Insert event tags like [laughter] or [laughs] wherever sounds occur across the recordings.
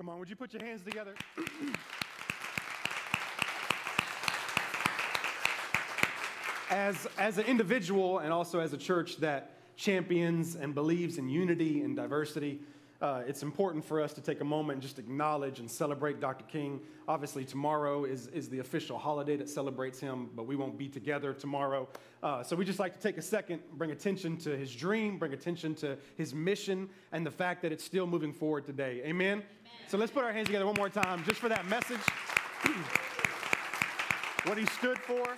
Come on, would you put your hands together? as, as an individual and also as a church that champions and believes in unity and diversity, uh, it's important for us to take a moment and just acknowledge and celebrate Dr. King. Obviously, tomorrow is, is the official holiday that celebrates him, but we won't be together tomorrow. Uh, so we just like to take a second, bring attention to his dream, bring attention to his mission, and the fact that it's still moving forward today. Amen? So let's put our hands together one more time just for that message. [clears throat] what he stood for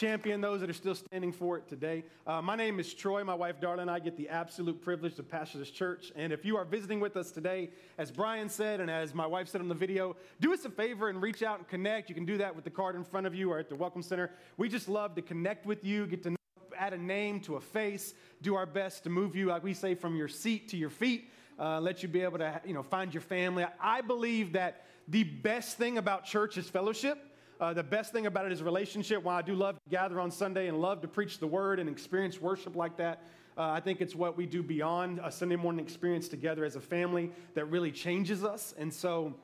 champion those that are still standing for it today. Uh, my name is Troy. My wife, Darla, and I get the absolute privilege to pastor this church. And if you are visiting with us today, as Brian said, and as my wife said on the video, do us a favor and reach out and connect. You can do that with the card in front of you or at the Welcome Center. We just love to connect with you, get to know, add a name to a face, do our best to move you, like we say, from your seat to your feet. Uh, let you be able to you know, find your family. I believe that the best thing about church is fellowship. Uh, the best thing about it is relationship. While I do love to gather on Sunday and love to preach the word and experience worship like that, uh, I think it's what we do beyond a Sunday morning experience together as a family that really changes us. And so,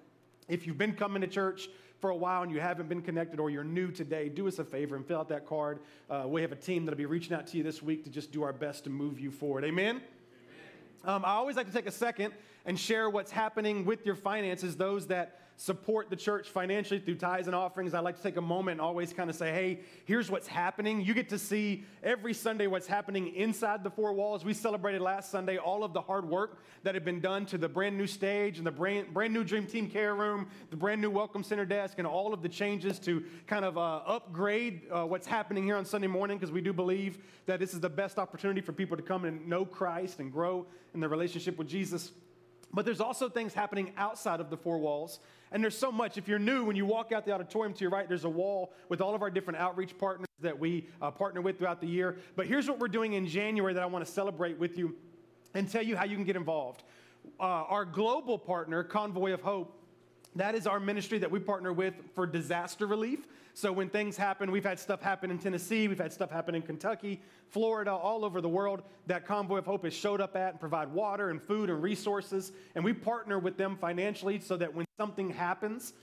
if you've been coming to church for a while and you haven't been connected or you're new today, do us a favor and fill out that card. Uh, we have a team that'll be reaching out to you this week to just do our best to move you forward. Amen? Um, I always like to take a second and share what's happening with your finances, those that support the church financially through tithes and offerings, I like to take a moment and always kind of say, hey, here's what's happening. You get to see every Sunday what's happening inside the four walls. We celebrated last Sunday all of the hard work that had been done to the brand new stage and the brand, brand new Dream Team Care Room, the brand new Welcome Center desk, and all of the changes to kind of uh, upgrade uh, what's happening here on Sunday morning because we do believe that this is the best opportunity for people to come and know Christ and grow in their relationship with Jesus. But there's also things happening outside of the four walls. And there's so much. If you're new, when you walk out the auditorium to your right, there's a wall with all of our different outreach partners that we uh, partner with throughout the year. But here's what we're doing in January that I want to celebrate with you and tell you how you can get involved. Uh, our global partner, Convoy of Hope, that is our ministry that we partner with for disaster relief. So when things happen, we've had stuff happen in Tennessee, we've had stuff happen in Kentucky, Florida, all over the world that Convoy of Hope has showed up at and provide water and food and resources. And we partner with them financially so that when something happens,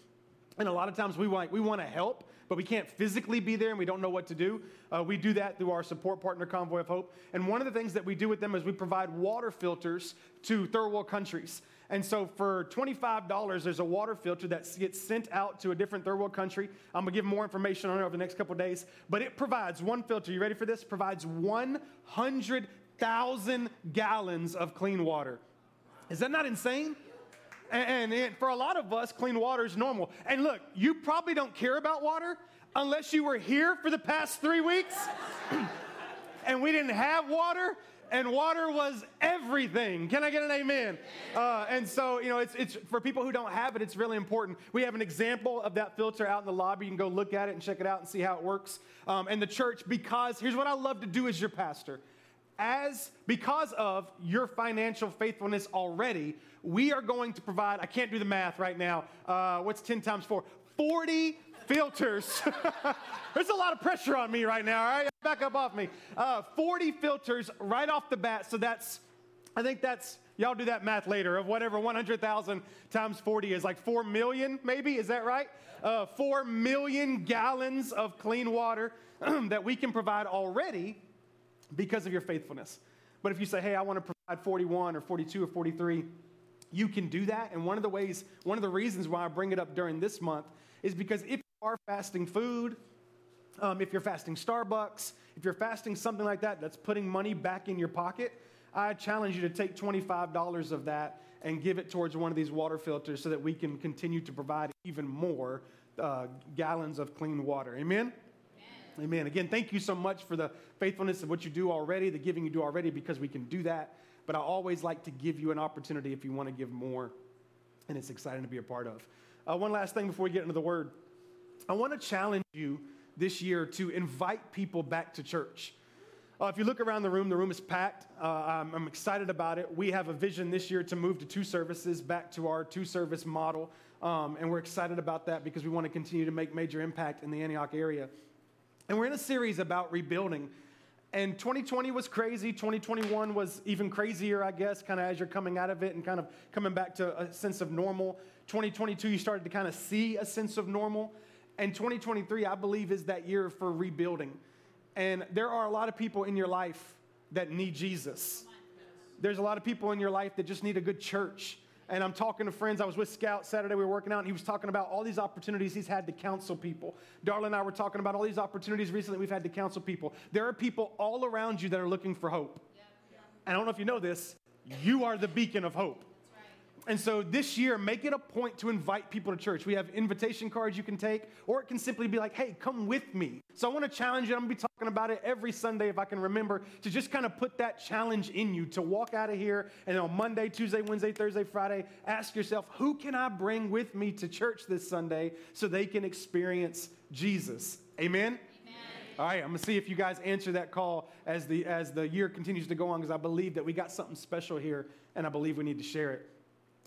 and a lot of times we want, we want to help, but we can't physically be there and we don't know what to do. Uh, we do that through our support partner, Convoy of Hope. And one of the things that we do with them is we provide water filters to third world countries. And so for $25, there's a water filter that gets sent out to a different third world country. I'm going to give more information on it over the next couple days. But it provides one filter. You ready for this? Provides 100,000 gallons of clean water. Is that not insane? And, and, for a lot of us, clean water is normal. And look, you probably don't care about water unless you were here for the past three weeks [clears throat] and we didn't have water and water was everything. Can I get an amen? Uh, and so, you know, it's, it's for people who don't have it, it's really important. We have an example of that filter out in the lobby. You can go look at it and check it out and see how it works. Um, and the church, because here's what I love to do as your pastor. As because of your financial faithfulness already, we are going to provide, I can't do the math right now. Uh, what's 10 times 4? 40 filters. [laughs] There's a lot of pressure on me right now, all right? Back up off me. Uh, 40 filters right off the bat. So that's, I think that's, y'all do that math later of whatever 100,000 times 40 is like 4 million, maybe? Is that right? Uh, 4 million gallons of clean water [clears throat] that we can provide already because of your faithfulness. But if you say, hey, I want to provide 41 or 42 or 43, you can do that. And one of the ways, one of the reasons why I bring it up during this month is because if are fasting food, um, if you're fasting Starbucks, if you're fasting something like that that's putting money back in your pocket, I challenge you to take $25 of that and give it towards one of these water filters so that we can continue to provide even more uh, gallons of clean water. Amen? Amen? Amen. Again, thank you so much for the faithfulness of what you do already, the giving you do already, because we can do that. But I always like to give you an opportunity if you want to give more, and it's exciting to be a part of. Uh, one last thing before we get into the word. I want to challenge you this year to invite people back to church. Uh, if you look around the room, the room is packed. Uh, I'm, I'm, excited about it. We have a vision this year to move to two services, back to our two service model. Um, and we're excited about that because we want to continue to make major impact in the Antioch area. And we're in a series about rebuilding. And 2020 was crazy. 2021 was even crazier, I guess, kind of as you're coming out of it and kind of coming back to a sense of normal. 2022, you started to kind of see a sense of normal. And 2023, I believe, is that year for rebuilding. And there are a lot of people in your life that need Jesus. There's a lot of people in your life that just need a good church. And I'm talking to friends. I was with Scout Saturday. We were working out, and he was talking about all these opportunities he's had to counsel people. Darla and I were talking about all these opportunities recently we've had to counsel people. There are people all around you that are looking for hope. And I don't know if you know this, you are the beacon of hope. And so this year, make it a point to invite people to church. We have invitation cards you can take, or it can simply be like, hey, come with me. So I want to challenge you. I'm going to be talking about it every Sunday if I can remember to just kind of put that challenge in you to walk out of here and on Monday, Tuesday, Wednesday, Thursday, Friday, ask yourself, who can I bring with me to church this Sunday so they can experience Jesus? Amen? All right, I'm gonna see if you guys answer that call as the as the year continues to go on, because I believe that we got something special here, and I believe we need to share it.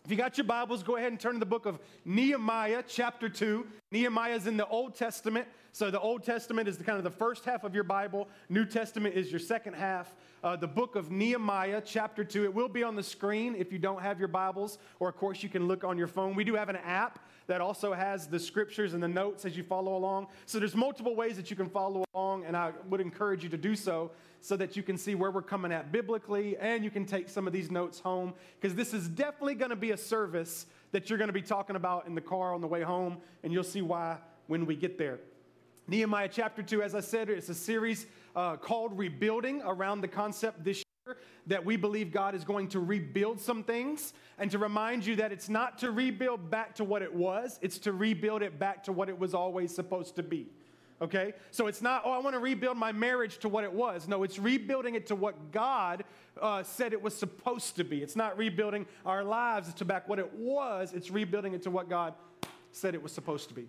If you got your Bibles, go ahead and turn to the book of Nehemiah, chapter 2. Nehemiah is in the Old Testament. So the Old Testament is the kind of the first half of your Bible. New Testament is your second half. Uh, the book of Nehemiah, chapter 2. It will be on the screen if you don't have your Bibles, or of course you can look on your phone. We do have an app that also has the scriptures and the notes as you follow along. So there's multiple ways that you can follow along, and I would encourage you to do so so that you can see where we're coming at biblically and you can take some of these notes home because this is definitely going to be a service that you're going to be talking about in the car on the way home, and you'll see why when we get there. Nehemiah chapter 2, as I said, it's a series uh, called Rebuilding around the concept this year that we believe God is going to rebuild some things and to remind you that it's not to rebuild back to what it was, it's to rebuild it back to what it was always supposed to be okay? So it's not, oh, I want to rebuild my marriage to what it was. No, it's rebuilding it to what God uh, said it was supposed to be. It's not rebuilding our lives to back what it was, it's rebuilding it to what God said it was supposed to be.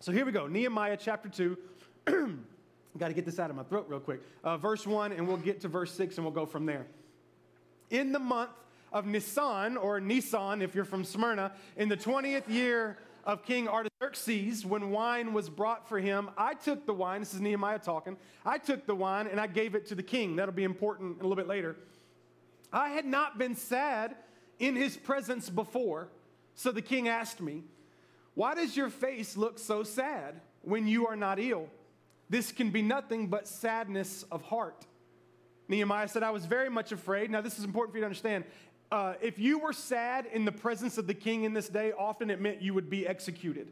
So here we go Nehemiah chapter 2. [clears throat] Got to get this out of my throat real quick. Uh, verse 1, and we'll get to verse 6 and we'll go from there. In the month of Nisan, or Nisan if you're from Smyrna, in the 20th year of King Artaxerxes, when wine was brought for him, I took the wine. This is Nehemiah talking. I took the wine and I gave it to the king. That'll be important a little bit later. I had not been sad in his presence before. So the king asked me, Why does your face look so sad when you are not ill? This can be nothing but sadness of heart. Nehemiah said, I was very much afraid. Now, this is important for you to understand. Uh, if you were sad in the presence of the king in this day, often it meant you would be executed.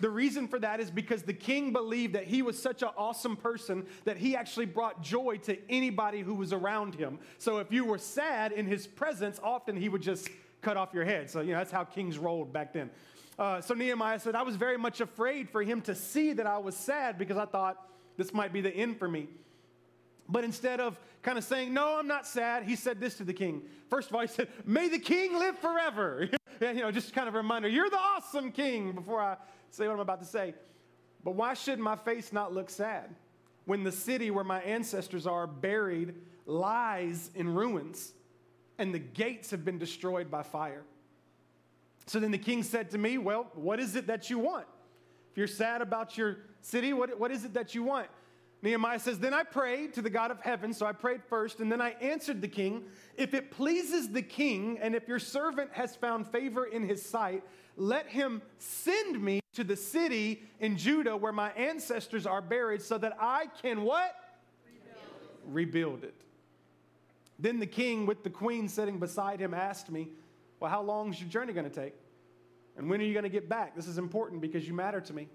The reason for that is because the king believed that he was such an awesome person that he actually brought joy to anybody who was around him. So if you were sad in his presence, often he would just cut off your head. So, you know, that's how kings rolled back then. Uh, so Nehemiah said, I was very much afraid for him to see that I was sad because I thought this might be the end for me. But instead of kind of saying, No, I'm not sad, he said this to the king. First of all, he said, May the king live forever. [laughs] you know, just kind of a reminder, You're the awesome king before I say what I'm about to say. But why should my face not look sad when the city where my ancestors are buried lies in ruins and the gates have been destroyed by fire? So then the king said to me, Well, what is it that you want? If you're sad about your city, what, what is it that you want? Nehemiah says, Then I prayed to the God of heaven. So I prayed first, and then I answered the king, If it pleases the king, and if your servant has found favor in his sight, let him send me to the city in Judah where my ancestors are buried, so that I can what? Rebuild, Rebuild it. Then the king, with the queen sitting beside him, asked me, Well, how long is your journey going to take? And when are you going to get back? This is important because you matter to me.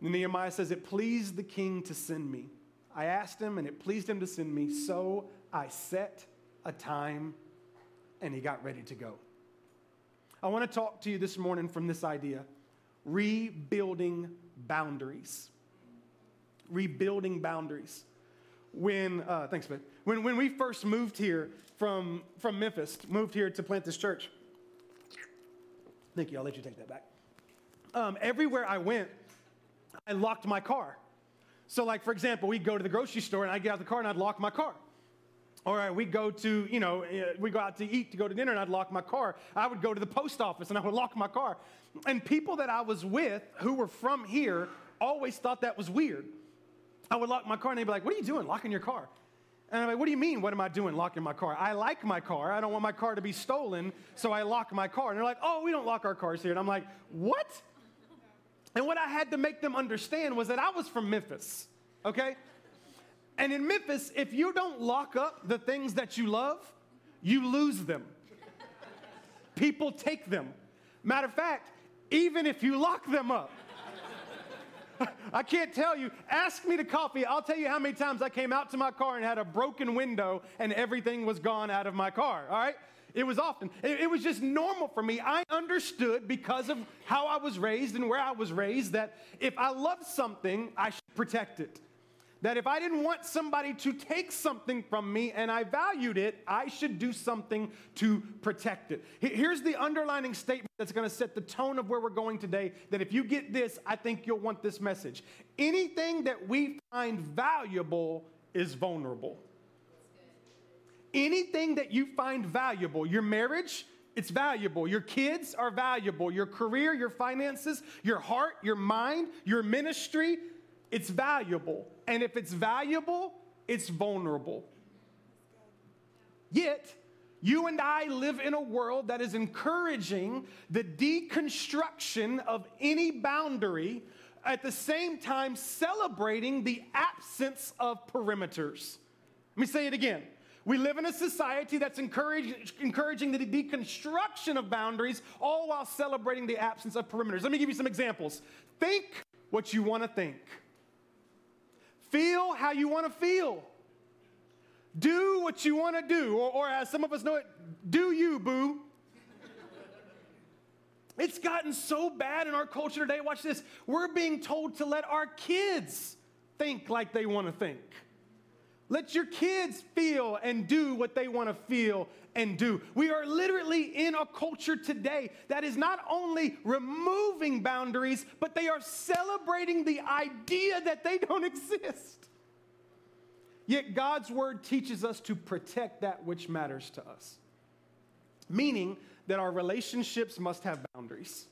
And Nehemiah says, It pleased the king to send me. I asked him, and it pleased him to send me. So I set a time, and he got ready to go. I want to talk to you this morning from this idea rebuilding boundaries. Rebuilding boundaries. When, uh, thanks, Ben. When, when we first moved here from, from Memphis, moved here to plant this church, thank you, I'll let you take that back. Um, everywhere I went, I locked my car. So, like, for example, we'd go to the grocery store and I'd get out of the car and I'd lock my car. Or we'd go to, you know, eh, we go out to eat to go to dinner and I'd lock my car. I would go to the post office and I would lock my car. And people that I was with who were from here always thought that was weird. I would lock my car and they'd be like, What are you doing locking your car? And I'm like, What do you mean? What am I doing locking my car? I like my car. I don't want my car to be stolen, so I lock my car. And they're like, Oh, we don't lock our cars here. And I'm like, What? And what I had to make them understand was that I was from Memphis, okay? And in Memphis, if you don't lock up the things that you love, you lose them. People take them. Matter of fact, even if you lock them up, [laughs] I can't tell you. Ask me to coffee. I'll tell you how many times I came out to my car and had a broken window and everything was gone out of my car. All right? It was often. It, was just normal for me. I understood because of how I was raised and where I was raised that if I loved something, I should protect it. That if I didn't want somebody to take something from me and I valued it, I should do something to protect it. Here's the underlining statement that's going to set the tone of where we're going today. That if you get this, I think you'll want this message. Anything that we find valuable is vulnerable. Anything that you find valuable, your marriage, it's valuable. Your kids are valuable. Your career, your finances, your heart, your mind, your ministry, it's valuable. And if it's valuable, it's vulnerable. Yet, you and I live in a world that is encouraging the deconstruction of any boundary, at the same time celebrating the absence of perimeters. Let me say it again. We live in a society that's encouraging the deconstruction of boundaries, all while celebrating the absence of perimeters. Let me give you some examples. Think what you want to think. Feel how you want to feel. Do what you want to do. Or, or as some of us know it, do you, boo. It's gotten so bad in our culture today. Watch this. We're being told to let our kids think like they want to think. Let your kids feel and do what they want to feel and do. We are literally in a culture today that is not only removing boundaries, but they are celebrating the idea that they don't [laughs] exist. Yet God's word teaches us to protect that which matters to us, meaning that our relationships must have boundaries.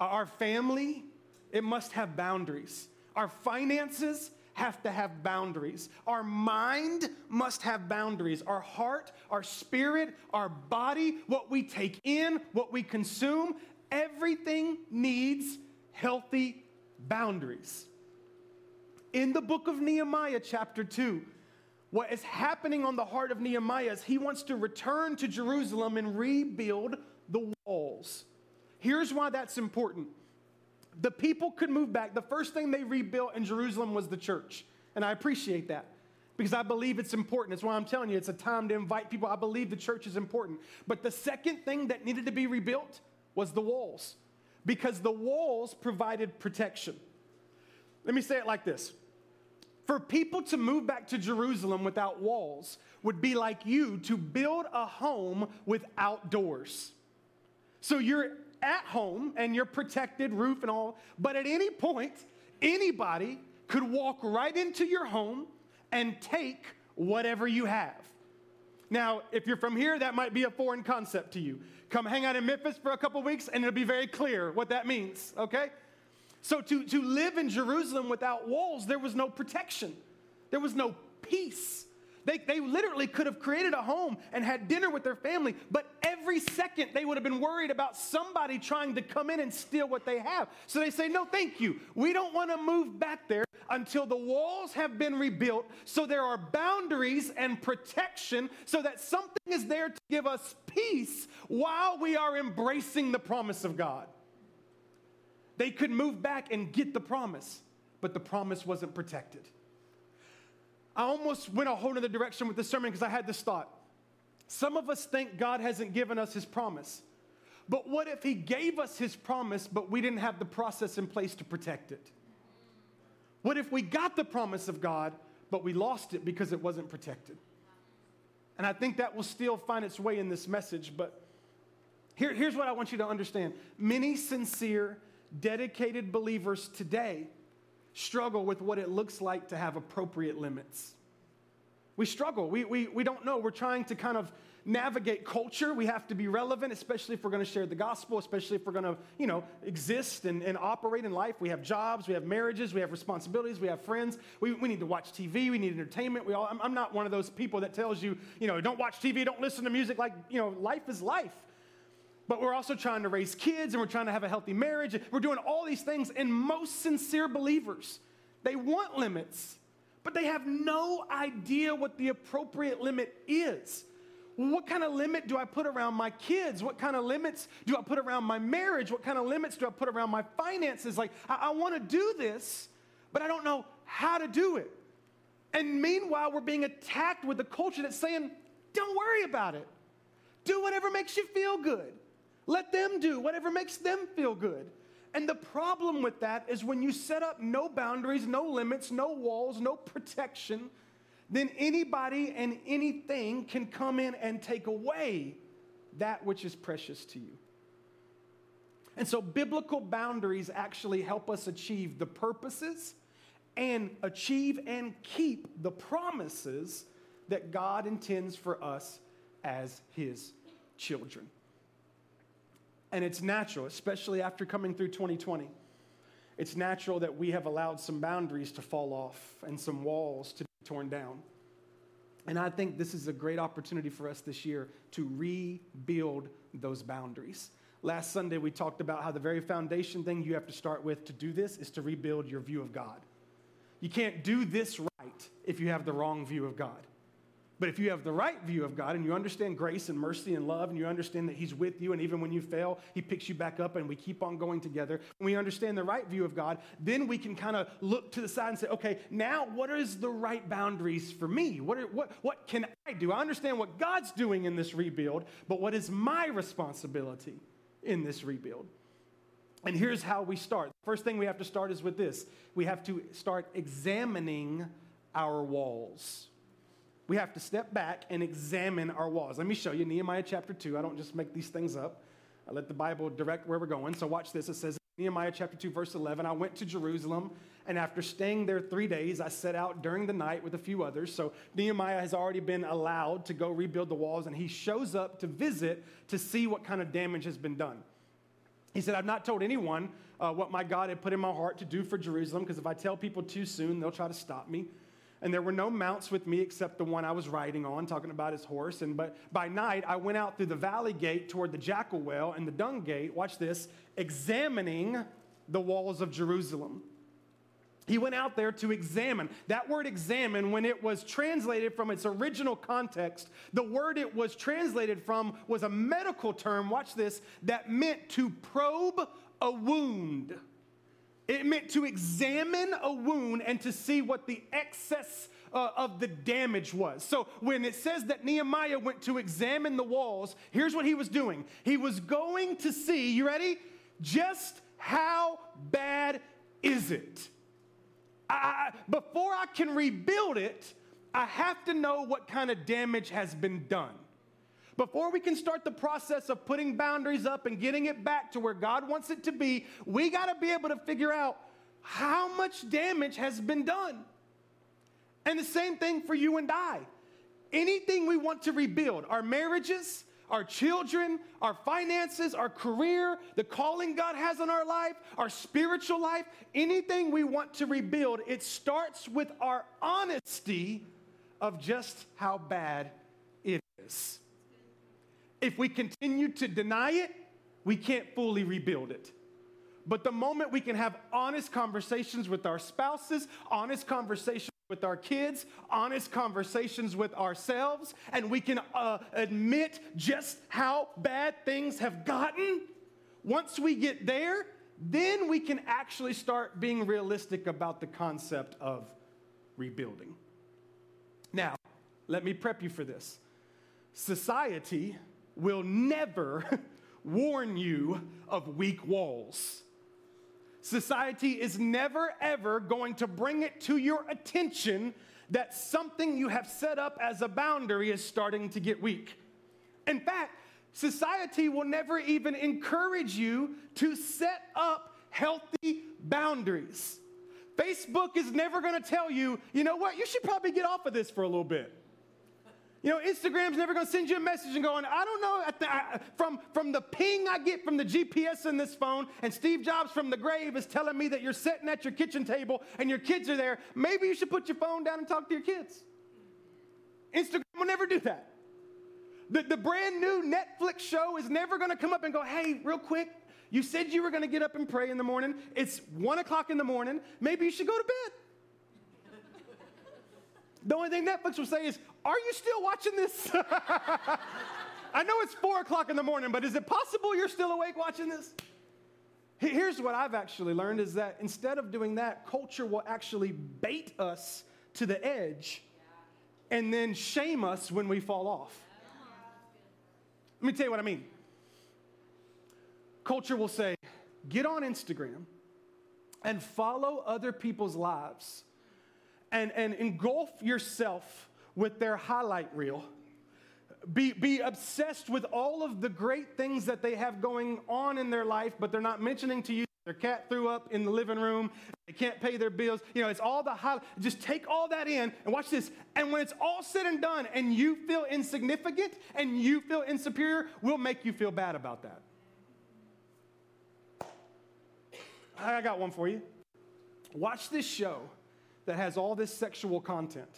Our family, it must have boundaries. Our finances, have to have boundaries. Our mind must have boundaries. Our heart, our spirit, our body, what we take in, what we consume, everything needs healthy boundaries. In the book of Nehemiah, chapter 2, what is happening on the heart of Nehemiah is he wants to return to Jerusalem and rebuild the walls. Here's why that's important the people could move back. The first thing they rebuilt in Jerusalem was the church. And I appreciate that because I believe it's important. That's why I'm telling you, it's a time to invite people. I believe the church is important. But the second thing that needed to be rebuilt was the walls because the walls provided protection. Let me say it like this For people to move back to Jerusalem without walls would be like you to build a home without doors. So you're at home and you're protected, roof and all, but at any point, anybody could walk right into your home and take whatever you have. Now, if you're from here, that might be a foreign concept to you. Come hang out in Memphis for a couple weeks and it'll be very clear what that means, okay? So, to, to live in Jerusalem without walls, there was no protection, there was no peace. They, they literally could have created a home and had dinner with their family, but every second they would have been worried about somebody trying to come in and steal what they have. So they say, No, thank you. We don't want to move back there until the walls have been rebuilt, so there are boundaries and protection, so that something is there to give us peace while we are embracing the promise of God. They could move back and get the promise, but the promise wasn't protected. I almost went a whole other direction with the sermon because I had this thought. Some of us think God hasn't given us his promise. But what if he gave us his promise, but we didn't have the process in place to protect it? What if we got the promise of God, but we lost it because it wasn't protected? And I think that will still find its way in this message, but here, here's what I want you to understand. Many sincere, dedicated believers today struggle with what it looks like to have appropriate limits. We struggle. We, we, we don't know. We're trying to kind of navigate culture. We have to be relevant, especially if we're going to share the gospel, especially if we're going to, you know, exist and, and operate in life. We have jobs, we have marriages, we have responsibilities, we have friends. We, we need to watch TV, we need entertainment. We all, I'm, I'm not one of those people that tells you, you know, don't watch TV, don't listen to music. Like, you know, life is life. But we're also trying to raise kids and we're trying to have a healthy marriage. We're doing all these things, and most sincere believers, they want limits, but they have no idea what the appropriate limit is. What kind of limit do I put around my kids? What kind of limits do I put around my marriage? What kind of limits do I put around my finances? Like, I, I want to do this, but I don't know how to do it. And meanwhile, we're being attacked with a culture that's saying, don't worry about it. Do whatever makes you feel good. Let them do whatever makes them feel good. And the problem with that is when you set up no boundaries, no limits, no walls, no protection, then anybody and anything can come in and take away that which is precious to you. And so, biblical boundaries actually help us achieve the purposes and achieve and keep the promises that God intends for us as His children. And it's natural, especially after coming through 2020. It's natural that we have allowed some boundaries to fall off and some walls to be torn down. And I think this is a great opportunity for us this year to rebuild those boundaries. Last Sunday, we talked about how the very foundation thing you have to start with to do this is to rebuild your view of God. You can't do this right if you have the wrong view of God. But if you have the right view of God and you understand grace and mercy and love and you understand that He's with you and even when you fail, He picks you back up and we keep on going together, we understand the right view of God, then we can kind of look to the side and say, okay, now what is the right boundaries for me? What, are, what, what can I do? I understand what God's doing in this rebuild, but what is my responsibility in this rebuild? And here's how we start. First thing we have to start is with this we have to start examining our walls we have to step back and examine our walls. Let me show you Nehemiah chapter 2. I don't just make these things up. I let the Bible direct where we're going. So watch this. It says, Nehemiah chapter 2, verse 11, I went to Jerusalem, and after staying there three days, I set out during the night with a few others. So Nehemiah has already been allowed to go rebuild the walls, and he shows up to visit to see what kind of damage has been done. He said, I've not told anyone uh, what my God had put in my heart to do for Jerusalem, because if I tell people too soon, they'll try to stop me and there were no mounts with me except the one I was riding on, talking about his horse. And but by night I went out through the valley gate toward the jackal well and the dung gate, watch this, examining the walls of Jerusalem. He went out there to examine. That word examine, when it was translated from its original context, the word it was translated from was a medical term, watch this, that meant to probe a wound. It meant to examine a wound and to see what the excess uh, of the damage was. So when it says that Nehemiah went to examine the walls, here's what he was doing. He was going to see, you ready? Just how bad is it? I, before I can rebuild it, I have to know what kind of damage has been done. Before we can start the process of putting boundaries up and getting it back to where God wants it to be, we got to be able to figure out how much damage has been done. And the same thing for you and I. Anything we want to rebuild, our marriages, our children, our finances, our career, the calling God has on our life, our spiritual life, anything we want to rebuild, it starts with our honesty of just how bad it is. If we continue to deny it, we can't fully rebuild it. But the moment we can have honest conversations with our spouses, honest conversations with our kids, honest conversations with ourselves, and we can uh, admit just how bad things have gotten, once we get there, then we can actually start being realistic about the concept of rebuilding. Now, let me prep you for this. Society will never [laughs] warn you of weak walls. Society is never, ever going to bring it to your attention that something you have set up as a boundary is starting to get weak. In fact, society will never even encourage you to set up healthy boundaries. Facebook is never going to tell you, you know what, you should probably get off of this for a little bit. You know, Instagram's never going to send you a message and going, I don't know, I, from, from the ping I get from the GPS in this phone, and Steve Jobs from the grave is telling me that you're sitting at your kitchen table and your kids are there, maybe you should put your phone down and talk to your kids. Instagram will never do that. The, the brand new Netflix show is never going to come up and go, hey, real quick, you said you were going to get up and pray in the morning. It's one o'clock in the morning. Maybe you should go to bed. The only thing Netflix will say is, Are you still watching this? [laughs] I know it's four o'clock in the morning, but is it possible you're still awake watching this? Here's what I've actually learned is that instead of doing that, culture will actually bait us to the edge and then shame us when we fall off. Let me tell you what I mean. Culture will say, get on Instagram and follow other people's lives and, and engulf yourself with their highlight reel. Be, be obsessed with all of the great things that they have going on in their life, but they're not mentioning to you their cat threw up in the living room. They can't pay their bills. You know, it's all the high. Just take all that in and watch this. And when it's all said and done and you feel insignificant and you feel insecure, we'll make you feel bad about that. I got one for you. Watch this show that has all this sexual content,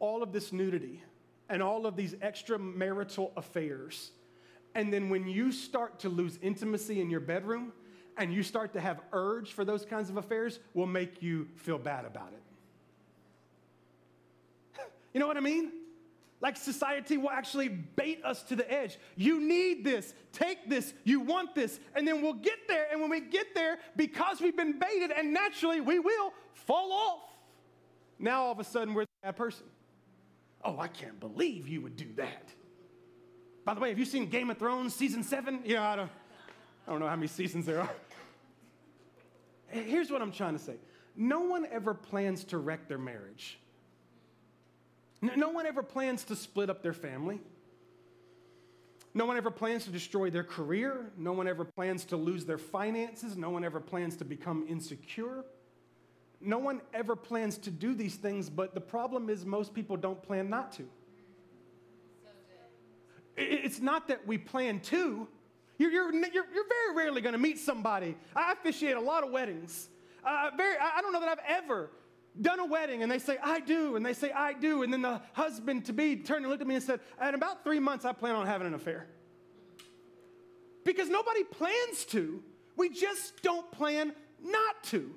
all of this nudity, and all of these extramarital affairs. And then when you start to lose intimacy in your bedroom and you start to have urge for those kinds of affairs, will make you feel bad about it. [laughs] You know what I mean? Like society will actually bait us to the edge. You need this, take this, you want this, and then we'll get there. And when we get there, because we've been baited, and naturally we will fall off. Now all of a sudden we're the bad person. Oh, I can't believe you would do that. By the way, have you seen Game of Thrones season seven? Yeah, I don't, I don't know how many seasons there are. Here's what I'm trying to say no one ever plans to wreck their marriage, no one ever plans to split up their family. No one ever plans to destroy their career. No one ever plans to lose their finances. No one ever plans to become insecure. No one ever plans to do these things, but the problem is most people don't plan not to. it's not that we plan to. You're, you're, you're, you're very rarely going to meet somebody. I officiate a lot of weddings. Uh, very, I don't know that I've ever done a wedding and they say, I do, and they say, I do. And then the husband to be turned and looked at me and said, In about three months, I plan on having an affair. Because nobody plans to. We just don't plan not to.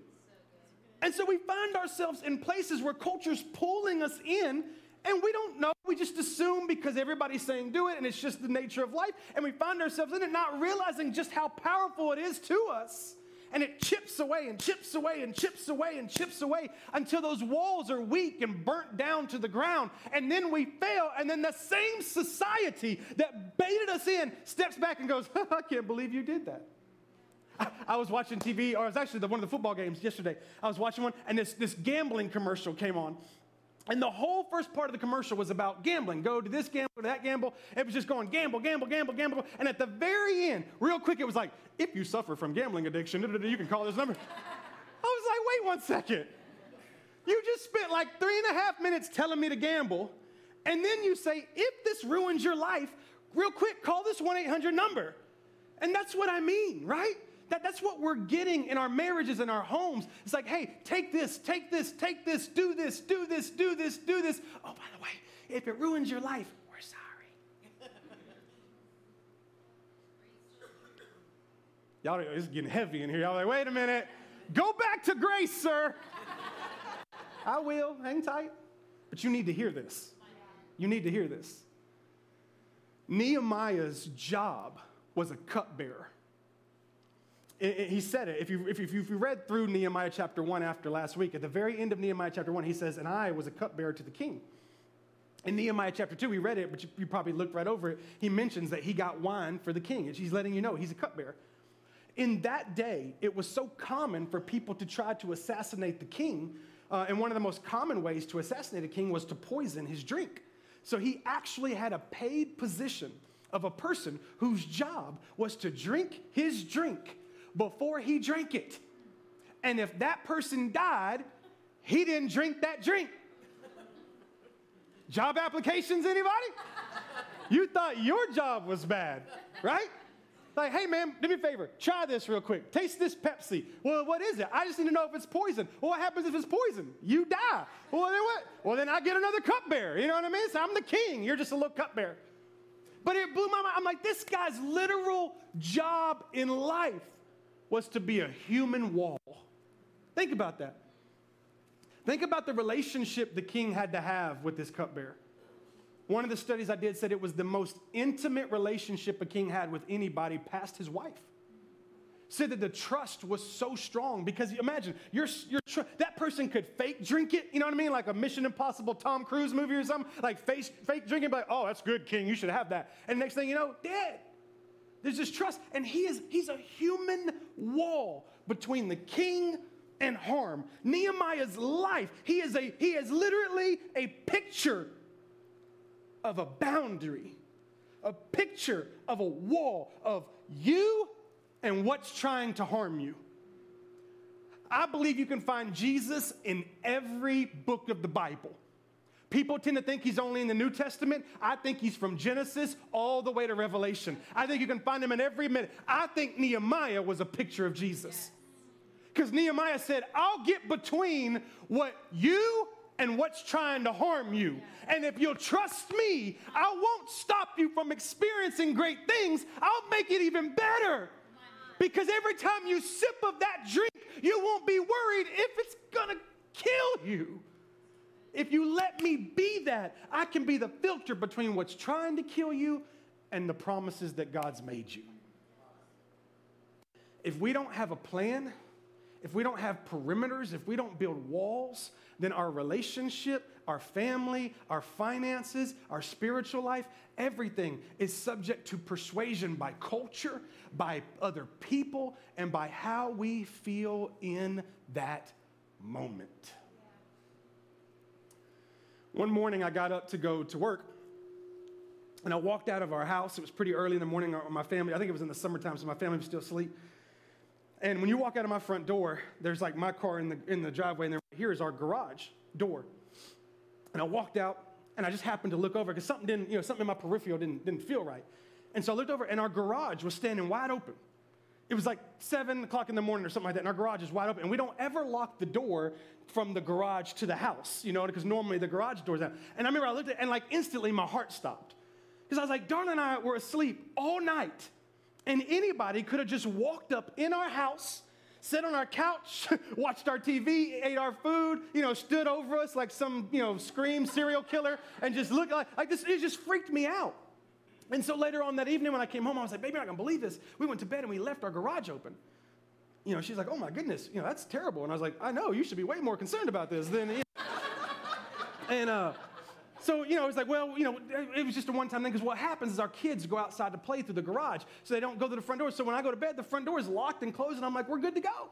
And so we find ourselves in places where culture's pulling us in and we don't know. We just assume because everybody's saying do it and it's just the nature of life. And we find ourselves in it not realizing just how powerful it is to us. And it chips away and chips away and chips away and chips away until those walls are weak and burnt down to the ground. And then we fail. And then the same society that baited us in steps back and goes, [laughs] I can't believe you did that. [laughs] I, was watching TV, or it was actually the, one of the football games yesterday. I was watching one, and this, this gambling commercial came on. And the whole first part of the commercial was about gambling. Go to this gamble, to that gamble. It was just going gamble, gamble, gamble, gamble. And at the very end, real quick, it was like, if you suffer from gambling addiction, you can call this number. I was like, wait one second. You just spent like three and a half minutes telling me to gamble. And then you say, if this ruins your life, real quick, call this 1 800 number. And that's what I mean, right? That, that's what we're getting in our marriages and our homes. It's like, hey, take this, take this, take this, do this, do this, do this, do this. Oh, by the way, if it ruins your life, we're sorry. [laughs] Y'all, it's getting heavy in here. Y'all like, wait a minute. Go back to grace, sir. [laughs] I will. Hang tight. But you need to hear this. You need to hear this. Nehemiah's job was a cupbearer he said it. If you, if, you, if you read through Nehemiah chapter 1 after last week, at the very end of Nehemiah chapter 1, he says, And I was a cupbearer to the king. In Nehemiah chapter 2, we read it, but you, you probably looked right over it. He mentions that he got wine for the king. And he's letting you know he's a cupbearer. In that day, it was so common for people to try to assassinate the king. Uh, and one of the most common ways to assassinate a king was to poison his drink. So he actually had a paid position of a person whose job was to drink his drink before he drank it. And if that person died, he didn't drink that drink. Job applications, anybody? you thought your job was bad, right? Like, hey man, do me a favor, try this real quick. Taste this Pepsi. Well, what is it? I just need to know if it's poison. Well, what happens if it's poison? You die. Well, then what? Well, then I get another cupbearer. You know what I mean? So I'm the king. You're just a little cupbearer. But it blew my mind. I'm like, this guy's literal job in life was to be a human wall. Think about that. Think about the relationship the king had to have with this cupbearer. One of the studies I did said it was the most intimate relationship a king had with anybody past his wife. Said that the trust was so strong because imagine you're, you're tr- that person could fake drink it, you know what I mean? Like a Mission Impossible Tom Cruise movie or something, like fake, fake drinking, like, oh, that's good, king, you should have that. And next thing you know, dead. There's this trust, and he is he's a human wall between the king and harm. Nehemiah's life, he is a he is literally a picture of a boundary, a picture of a wall of you and what's trying to harm you. I believe you can find Jesus in every book of the Bible. People tend to think he's only in the New Testament. I think he's from Genesis all the way to Revelation. I think you can find him in every minute. I think Nehemiah was a picture of Jesus. Because Nehemiah said, I'll get between what you and what's trying to harm you. And if you'll trust me, I won't stop you from experiencing great things. I'll make it even better. Because every time you sip of that drink, you won't be worried if it's gonna kill you. If you let me be that, I can be the filter between what's trying to kill you and the promises that God's made you. If we don't have a plan, if we don't have perimeters, if we don't build walls, then our relationship, our family, our finances, our spiritual life, everything is subject to persuasion by culture, by other people, and by how we feel in that moment. One morning I got up to go to work. And I walked out of our house. It was pretty early in the morning. Uh, my family, I think it was in the summertime, so my family was still asleep. And when you walk out of my front door, there's like my car in the, in the driveway, and then here is our garage door. And I walked out, and I just happened to look over because something didn't, you know, something in my peripheral didn't, didn't feel right. And so I looked over, and our garage was standing wide open. It was like seven o'clock in the morning or something like that, and our garage is wide open. And we don't ever lock the door from the garage to the house, you know, because normally the garage door's out. And I remember I looked at it, and like instantly my heart stopped. Because I was like, Darla and I were asleep all night. And anybody could have just walked up in our house, sat on our couch, [laughs] watched our TV, ate our food, you know, stood over us like some, you know, scream serial killer and just looked like, like this. It just freaked me out. And so later on that evening when I came home, I was like, baby, I can believe this. We went to bed and we left our garage open. You know, she's like, oh my goodness, you know, that's terrible. And I was like, I know, you should be way more concerned about this than. You know. [laughs] and, uh, so, you know, it's like, well, you know, it was just a one time thing because what happens is our kids go outside to play through the garage. So they don't go to the front door. So when I go to bed, the front door is locked and closed, and I'm like, we're good to go.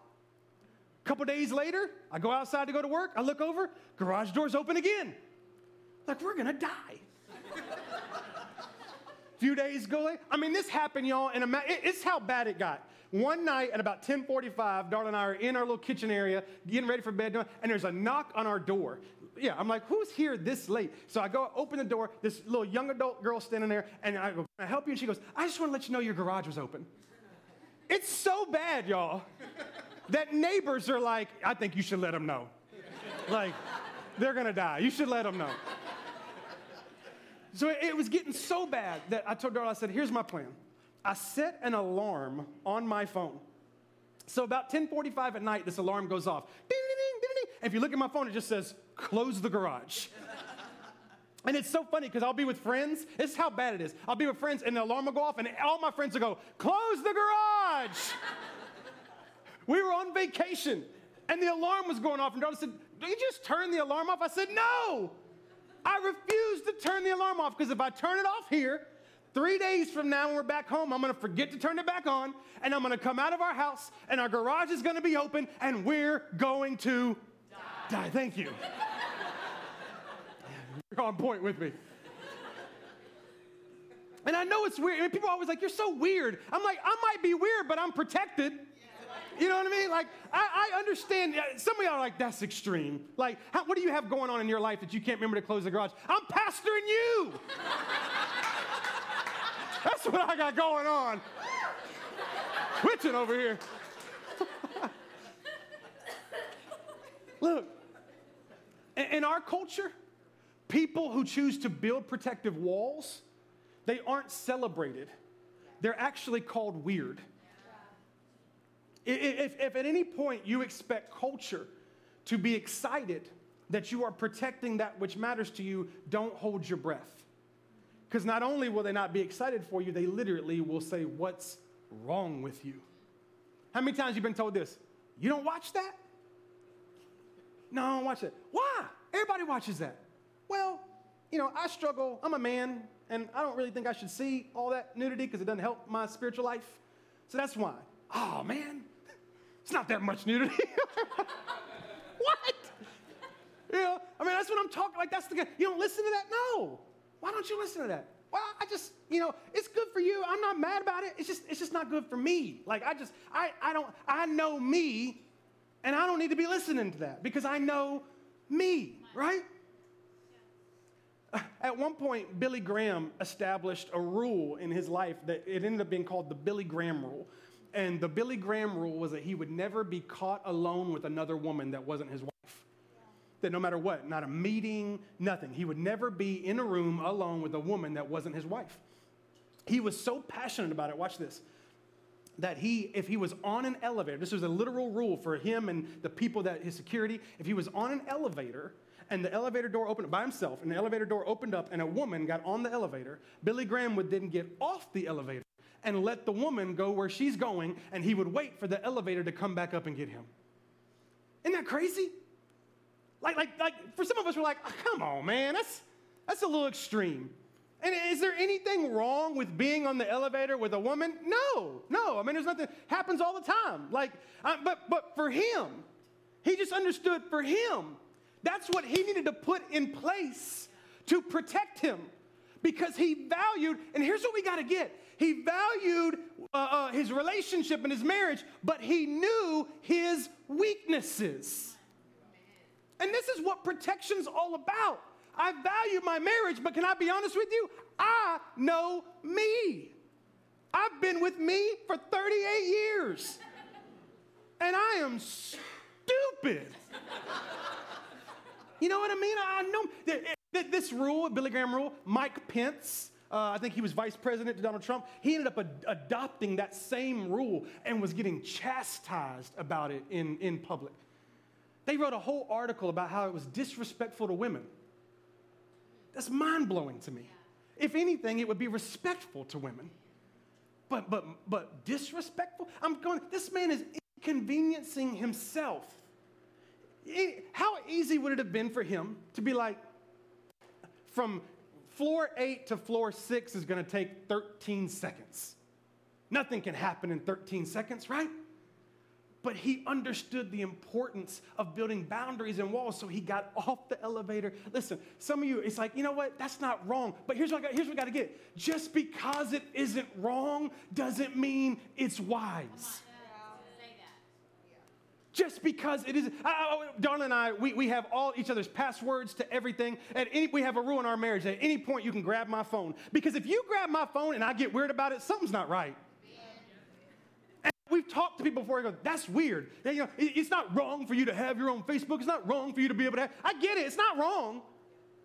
A couple days later, I go outside to go to work. I look over, garage door's open again. Like, we're going to die. Few days ago, I mean, this happened, y'all, and it's how bad it got. One night at about 10:45, Darla and I are in our little kitchen area, getting ready for bed, and there's a knock on our door yeah, I'm like, who's here this late? So I go open the door, this little young adult girl standing there, and I go, Can I help you? And she goes, I just want to let you know your garage was open. It's so bad, y'all, that neighbors are like, I think you should let them know. Like, they're gonna die. You should let them know. So it was getting so bad that I told Darla, I said, here's my plan. I set an alarm on my phone. So about 10:45 at night, this alarm goes off. Ding, ding, ding, if you look at my phone, it just says close the garage. [laughs] And it's so funny because I'll be with friends. This is how bad it is. I'll be with friends and the alarm will go off and all my friends will go, close the garage. [laughs] we were on vacation and the alarm was going off and Darla said, do you just turn the alarm off? I said, no. I refuse to turn the alarm off because if I turn it off here, three days from now when we're back home, I'm to forget to turn it back on and I'm to come out of our house and our garage is to be open and we're going to die. die. Thank you. [laughs] You're on point with me. And I know it's weird. I mean, people are always like, you're so weird. I'm like, I might be weird, but I'm protected. You know what I mean? Like, I, I understand. Some of y'all are like, that's extreme. Like, how, what do you have going on in your life that you can't remember to close the garage? I'm pastoring you. [laughs] that's what I got going on. Twitching over here. [laughs] Look, in our culture, people who choose to build protective walls, they aren't celebrated. They're actually called weird. If, if at any point you expect culture to be excited that you are protecting that which matters to you, don't hold your breath. Because not only will they not be excited for you, they literally will say, What's wrong with you? How many times you been told this? You don't watch that? No, I don't watch it. Why? Everybody watches that. Well, you know, I struggle. I'm a man, and I don't really think I should see all that nudity because it doesn't help my spiritual life. So that's why. Oh, man, it's not that much nudity. [laughs] what? You know, I mean, that's what I'm talking like. That's the guy. You don't listen to that? No. Why don't you listen to that? Well, I just, you know, it's good for you. I'm not mad about it. It's just, it's just not good for me. Like, I just, I, I don't, I know me, and I don't need to be listening to that because I know me, right? [laughs] At one point, Billy Graham established a rule in his life that it ended up being called the Billy Graham rule. And the Billy Graham rule was that he would never be caught alone with another woman that wasn't his wife. That no matter what, not a meeting, nothing, he would never be in a room alone with a woman that wasn't his wife. He was so passionate about it, watch this, that he, if he was on an elevator, this was a literal rule for him and the people that his security, if he was on an elevator, and the elevator door opened by himself, and the elevator door opened up, and a woman got on the elevator, Billy Graham would then get off the elevator and let the woman go where she's going, and he would wait for the elevator to come back up and get him. Isn't that crazy? Like, like, like for some of us, we're like, oh, come on, man, that's, that's a little extreme. And is there anything wrong with being on the elevator with a woman? No, no. I mean, there's nothing happens all the time. Like, uh, but but for him, he just understood. For him, that's what he needed to put in place to protect him, because he valued. And here's what we got to get: he valued uh, uh, his relationship and his marriage, but he knew his weaknesses. And this is what protection's all about. I value my marriage, but can I be honest with you? I know me. I've been with me for 38 years. And I am stupid. you know what I mean? I know this rule, Billy Graham rule, Mike Pence, uh, I think he was vice president to Donald Trump. He ended up ad- adopting that same rule and was getting chastised about it in, in public. They wrote a whole article about how it was disrespectful to women. That's mind blowing to me. If anything, it would be respectful to women. But, but, but disrespectful? I'm going, this man is inconveniencing himself. How easy would it have been for him to be like, from floor eight to floor six is going to take 13 seconds. Nothing can happen in 13 seconds, right? But he understood the importance of building boundaries and walls, so he got off the elevator. Listen, some of you, it's like, you know what? That's not wrong. But here's what, I got, here's what we got to get. Just because it isn't wrong doesn't mean it's wise just because it is. I, Darla and I, we, we have all each other's passwords to everything. At any, we have a rule in our marriage. At any point, you can grab my phone. Because if you grab my phone and I get weird about it, something's not right. And we've talked to people before. I go, that's weird. you know, it, it's not wrong for you to have your own Facebook. It's not wrong for you to be able to have. I get it. It's not wrong.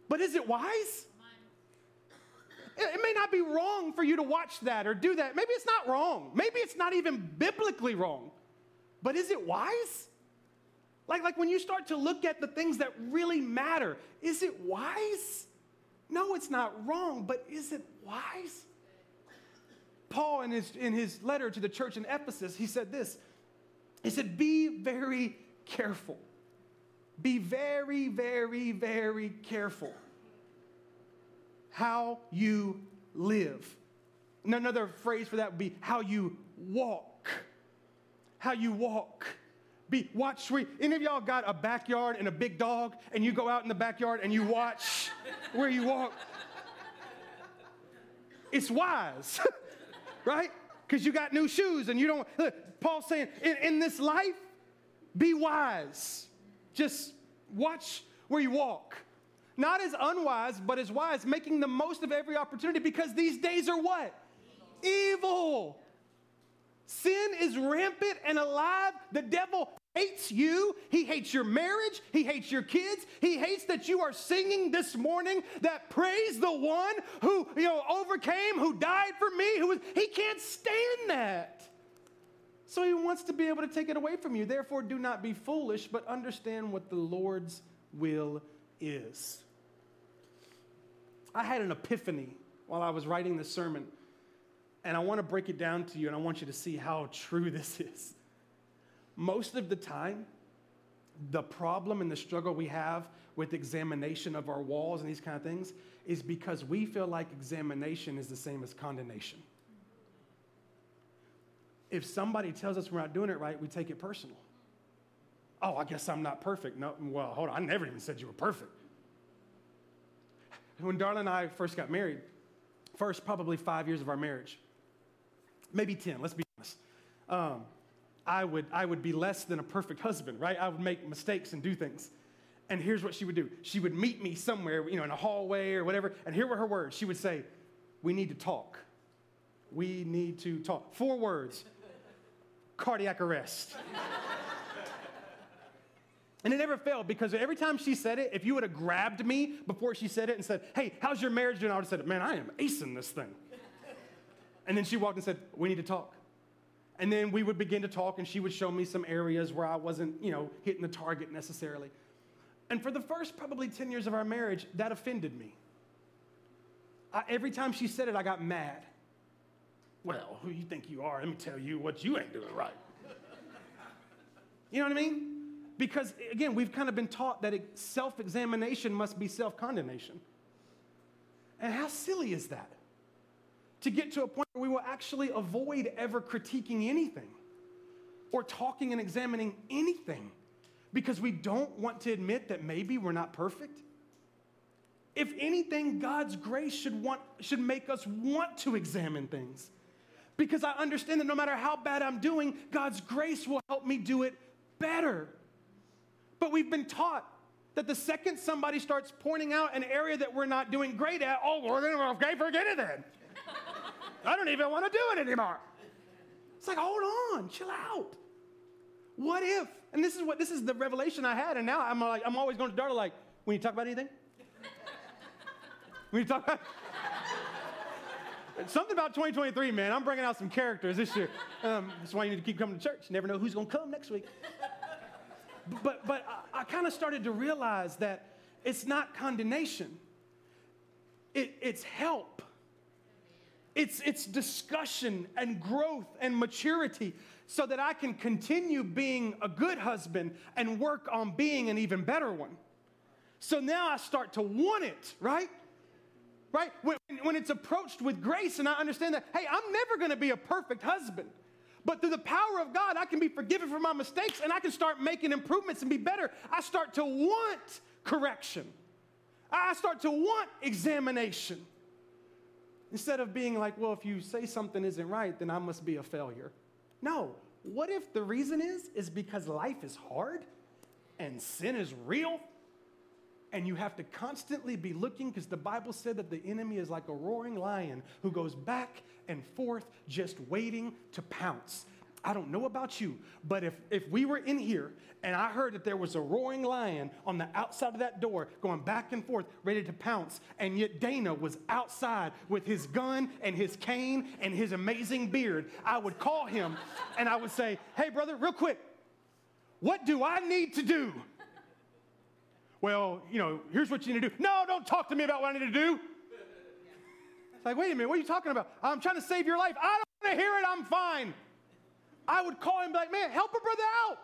But is it wise? It, it may not be wrong for you to watch that or do that. Maybe it's not wrong. Maybe it's not even biblically wrong. But is it wise? Like, like when you start to look at the things that really matter, is it wise? No, it's not wrong, but is it wise? Paul, in his, in his letter to the church in Ephesus, he said this He said, Be very careful. Be very, very, very careful how you live. Another phrase for that would be how you walk how you walk. Be watch where any of y'all got a backyard and a big dog, and you go out in the backyard and you watch where you walk. It's wise, [laughs] right? because you got new shoes and you don't. Look, Paul's saying, in, in this life, be wise. Just watch where you walk. Not as unwise, but as wise, making the most of every opportunity because these days are what? Evil. Sin is rampant and alive. The devil hates you. He hates your marriage. He hates your kids. He hates that you are singing this morning that praise the one who, you know, overcame, who died for me, who was, he can't stand that. So he wants to be able to take it away from you. Therefore, do not be foolish, but understand what the Lord's will is. I had an epiphany while I was writing this sermon, and I want to break it down to you, and I want you to see how true [laughs] this is. Most of the time, the problem and the struggle we have with examination of our walls and these kind of things is because we feel like examination is the same as condemnation if somebody tells us we're not doing it right, we take it personal. Oh, I guess I'm not perfect. No, well, hold on. I never even said you were perfect. When Darla and I first got married, first probably five years of our marriage, maybe 10, let's be honest, um, I, would, I would be less than a perfect husband, right? I would make mistakes and do things. And here's what she would do she would meet me somewhere, you know, in a hallway or whatever, and here were her words. She would say, We need to talk. We need to talk. Four words cardiac arrest. [laughs] and it never failed because every time she said it, if you would have grabbed me before she said it and said, Hey, how's your marriage doing? I would have said, Man, I am acing this thing. And then she walked and said, We need to talk. And then we would begin to talk, and she would show me some areas where I wasn't, you know, hitting the target necessarily. And for the first probably 10 years of our marriage, that offended me. I, every time she said it, I got mad. Well, who you think you are? Let me tell you what you ain't doing right. You know what I mean? Because again, we've kind of been taught that self examination must be self condemnation. And how silly is that? To get to a point where we will actually avoid ever critiquing anything or talking and examining anything because we don't want to admit that maybe we're not perfect. If anything, God's grace should, want, should make us want to examine things because I understand that no matter how bad I'm doing, God's grace will help me do it better. But we've been taught that the second somebody starts pointing out an area that we're not doing great at, oh, okay, forget it then. I don't even want to do it anymore. It's like, hold on, chill out. What if? And this is what this is the revelation I had, and now I'm like, I'm always going to Darla like, when you talk about anything? when you talk about Something about 2023, man. I'm bringing out some characters this year. Um, that's why you need to keep coming to church. You never know who's going to come next week. But, but I, I kind of started to realize that it's not condemnation, it, it's help. It's, it's discussion and growth and maturity so that I can continue being a good husband and work on being an even better one. So now I start to want it, right? right? When, when it's approached with grace, and I understand that, hey, I'm never gonna be a perfect husband. But through the power of God, I can be forgiven for my mistakes and I can start making improvements and be better. I start to want correction. I start to want examination. Instead of being like, well, if you say something isn't right, then I must be a failure. No. What if the reason is is because life is hard and sin is real and you have to constantly be looking because the Bible said that the enemy is like a roaring lion who goes back and forth just waiting to pounce. I don't know about you, but if, if we were in here and I heard that there was a roaring lion on the outside of that door going back and forth, ready to pounce, and yet Dana was outside with his gun and his cane and his amazing beard, I would call him and I would say, Hey, brother, real quick, what do I need to do well, you know, here's what you need to do. No, don't talk to me about what I need to do. It's like, wait a minute, what are you talking about? I'm trying to save your life. I don't want to hear it. I'm fine. I would call him like, man, help a brother out.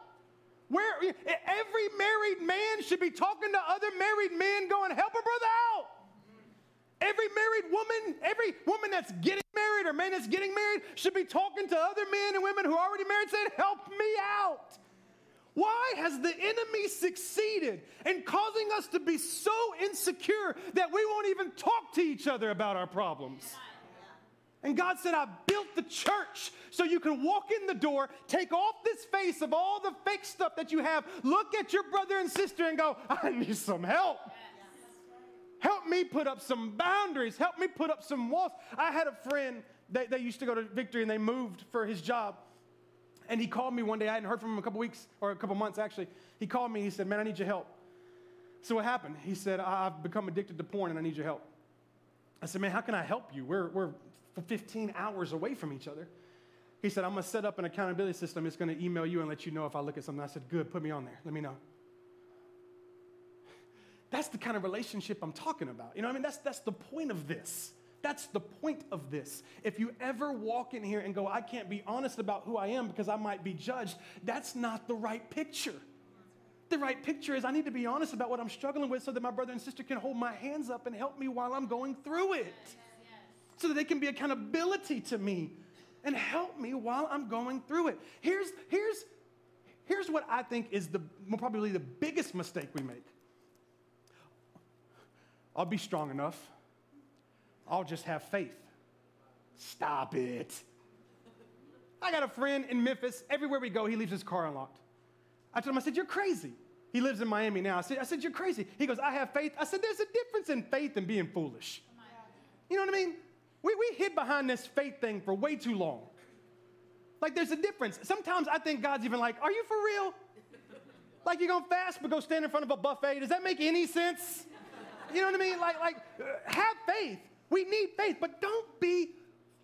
Where every married man should be talking to other married men, going, help a brother out. Every married woman, every woman that's getting married or man that's getting married should be talking to other men and women who are already married, saying, help me out. Why has the enemy succeeded in causing us to be so insecure that we won't even talk to each other about our problems? And God said, I built the church so you can walk in the door, take off this face of all the fake stuff that you have, look at your brother and sister and go, I need some help. Help me put up some boundaries. Help me put up some walls. I had a friend that, that used to go to Victory and they moved for his job. And he called me one day. I hadn't heard from him a couple weeks or a couple months actually. He called me. He said, Man, I need your help. So what happened? He said, I've become addicted to porn and I need your help. I said, Man, how can I help you? We're, we're 15 hours away from each other. He said, I'm going to set up an accountability system. It's going to email you and let you know if I look at something. I said, Good, put me on there. Let me know. That's the kind of relationship I'm talking about. You know I mean? That's, that's the point of this. That's the point of this. If you ever walk in here and go, I can't be honest about who I am because I might be judged, that's not the right picture. The right picture is I need to be honest about what I'm struggling with so that my brother and sister can hold my hands up and help me while I'm going through it. So that they can be accountability to me and help me while I'm going through it. Here's, here's, here's what I think is the, probably the biggest mistake we make I'll be strong enough. I'll just have faith. Stop it. I got a friend in Memphis. Everywhere we go, he leaves his car unlocked. I told him, I said, You're crazy. He lives in Miami now. I said, I said, You're crazy. He goes, I have faith. I said, There's a difference in faith and being foolish. You know what I mean? We, we hid behind this faith thing for way too long. Like, there's a difference. Sometimes I think God's even like, Are you for real? Like, you're gonna fast but go stand in front of a buffet? Does that make any sense? You know what I mean? Like, like, uh, have faith. We need faith, but don't be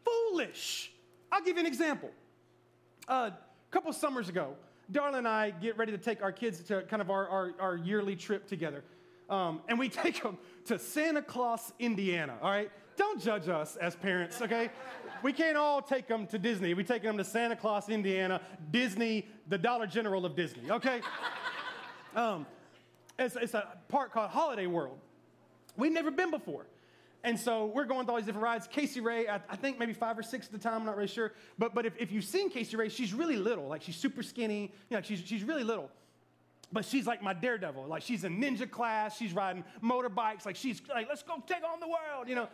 foolish. I'll give you an example. Uh, a couple summers ago, Darla and I get ready to take our kids to kind of our, our, our yearly trip together. Um, and we [laughs] take them to Santa Claus, Indiana, all right? Don't judge us as parents, okay? We can't all take them to Disney. We take them to Santa Claus, Indiana, Disney, the Dollar General of Disney, okay? [laughs] Um, it's, it's a park called Holiday World. We'd never been before. And so we're going to all these different rides. Casey Ray, I, I, think maybe five or six at the time, I'm not really sure. But, but if, if you've seen Casey Ray, she's really little. Like she's super skinny. You know, she's, she's really little. But she's like my daredevil. Like she's in ninja class. She's riding motorbikes. Like she's like, let's go take on the world, you know.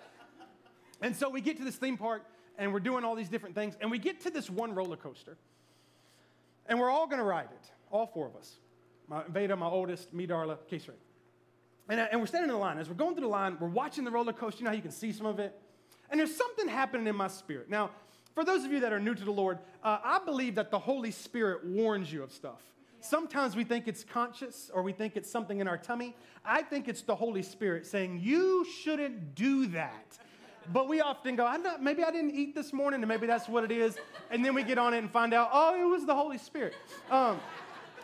And so we get to this theme park and we're doing all these different things. And we get to this one roller coaster. And we're all going to ride it, all four of us. My Veda, my oldest, me, Darla, Ray. And, uh, and we're standing in the line. As we're going through the line, we're watching the roller coaster. You know how you can see some of it? And there's something happening in my spirit. Now, for those of you that are new to the Lord, uh, I believe that the Holy Spirit warns you of stuff. Sometimes we think it's conscious or we think it's something in our tummy. I think it's the Holy Spirit saying, You shouldn't do that. But we often go, I'm not, maybe I didn't eat this morning, and maybe that's what it is. And then we get on it and find out, oh, it was the Holy Spirit. Um,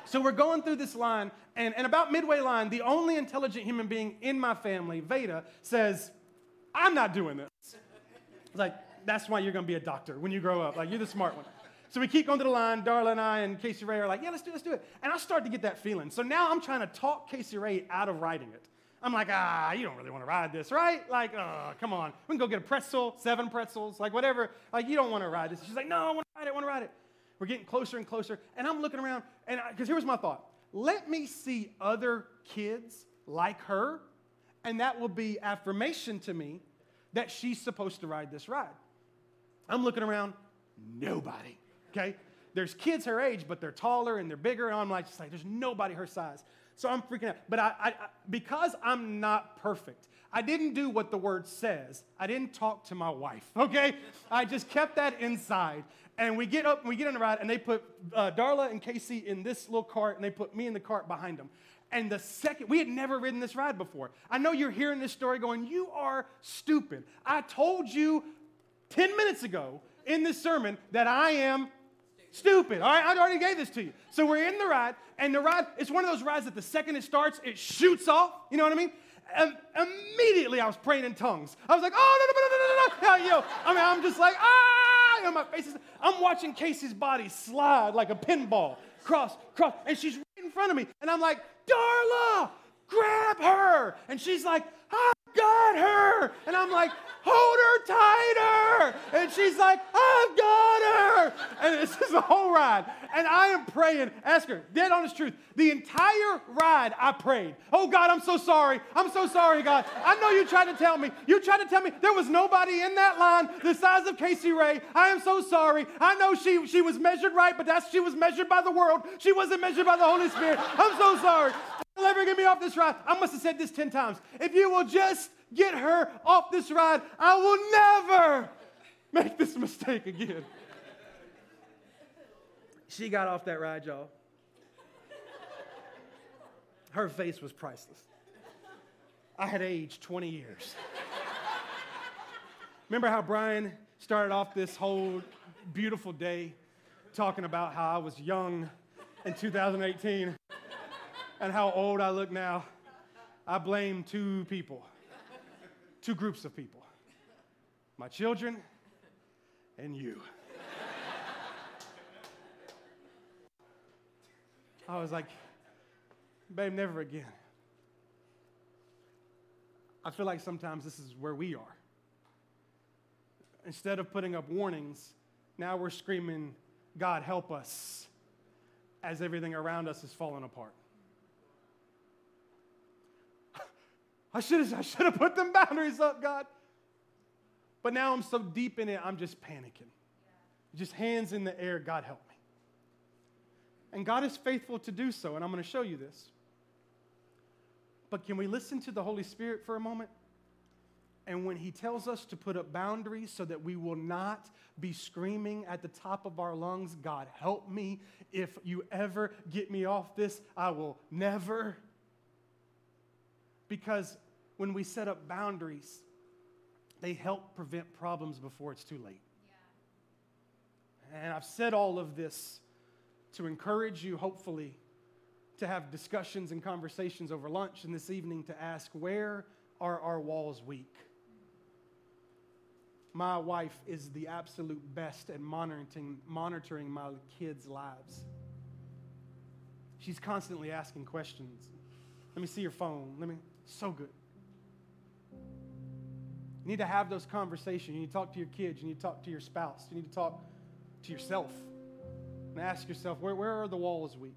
so we're going through this line, and, and about midway line, the only intelligent human being in my family, Veda, says, I'm not doing this. Like, that's why you're going to be a doctor when you grow up. Like, you're the smart one. So we keep going to the line. Darla and I and Casey Ray are like, yeah, let's do it, let's do it. And I start to get that feeling. So now I'm trying to talk Casey Ray out of writing it. I'm like, ah, you don't really want to ride this, right? Like, oh, come on. We can go get a pretzel, seven pretzels, like whatever. Like, you don't want to ride this. She's like, no, I want to ride it, I want to ride it. We're getting closer and closer. And I'm looking around, and because here was my thought let me see other kids like her, and that will be affirmation to me that she's supposed to ride this ride. I'm looking around, nobody, okay? There's kids her age, but they're taller and they're bigger, and I'm like, just like, there's nobody her size. So I'm freaking out. But I, I, because I'm not perfect, I didn't do what the word says. I didn't talk to my wife, [laughs] okay? I just kept that inside. And we get up and we get on the ride, and they put uh, Darla and Casey in this little cart, and they put me in the cart behind them. And the second, we had never ridden this ride before. I know you're hearing this story going, You are stupid. I told you 10 minutes ago in this sermon that I am stupid. All right, I already gave this to you. So we're in the ride, and the ride, it's one of those rides that the second it starts, it shoots off. You know what I mean? And immediately I was praying in tongues. I was like, oh, no, no, no, no, no, no. Know, [laughs] I mean, I'm just like, ah, you know, my face is, I'm watching Casey's body slide like a pinball, cross, cross, and she's right in front of me. And I'm like, Darla, grab her. And she's like, I got her. And I'm like, hold her tighter. And she's like, I've got her. And, this is a whole ride. And I am praying, ask her, dead honest truth. The entire ride I prayed. Oh God, I'm so sorry. I'm so sorry, God. I know you tried to tell me. You tried to tell me there was nobody in that line the size of Casey Ray. I am so sorry. I know she, she was measured right, but that's she was measured by the world. She wasn't measured by the Holy Spirit. I'm so sorry. You'll ever get me off this ride. I must have said this 10 times. If you will just get her off this ride, I will never make this mistake again. She got off that ride, y'all. Her face was priceless. I had aged 20 years. Remember how Brian started off this whole beautiful day talking about how I was young in 2018 and how old I look now? I blame two people, two groups of people my children and you. I was like, babe, never again. I feel like sometimes this is where we are. Instead of putting up warnings, now we're screaming, God, help us, as everything around us is falling apart. I should have I should have put them boundaries up, God. But now I'm so deep in it, I'm just panicking. Just hands in the air, God help me. And God is faithful to do so, and I'm going to show you this. But can we listen to the Holy Spirit for a moment? And when He tells us to put up boundaries so that we will not be screaming at the top of our lungs, God, help me. If you ever get me off this, I will never. Because when we set up boundaries, they help prevent problems before it's too late. Yeah. And I've said all of this to encourage you, hopefully, to have discussions and conversations over lunch and this evening to ask where are our walls weak? My wife is the absolute best at monitoring, monitoring my kids' lives. She's constantly asking questions. Let me see your phone. Let me, so good. You need to have those conversations. You need to talk to your kids. You need to talk to your spouse. You need to talk to yourself. And ask yourself, where, where are the walls weak?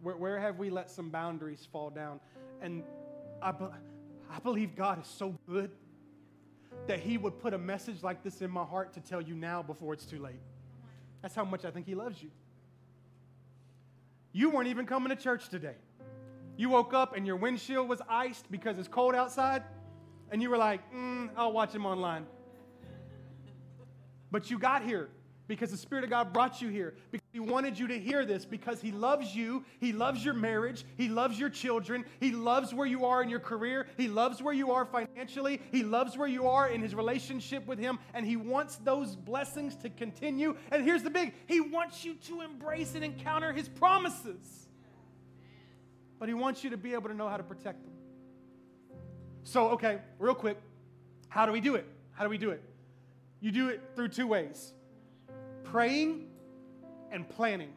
Where, where have we let some boundaries fall down? And I, I believe God is so good that He would put a message like this in my heart to tell you now before it's too late. That's how much I think He loves you. You weren't even coming to church today. You woke up and your windshield was iced because it's cold outside and you were like, mm, I'll watch him online. But you got here because the Spirit of God brought you here, because He wanted you to hear this, because He loves you, He loves your marriage, He loves your children, He loves where you are in your career, He loves where you are financially, He loves where you are in His relationship with Him, and He wants those blessings to continue. And here's the big He wants you to embrace and encounter His promises. But He wants you to be able to know how to protect them. So, okay, real quick, how do we do it? How do we do it? You do it through two ways praying and planning.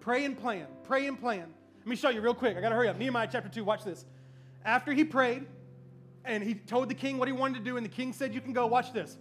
Pray and plan. Pray and plan. Let me show you real quick. I got to hurry up. Nehemiah chapter 2, watch this. After he prayed and he told the king what he wanted to do, and the king said, You can go, watch this.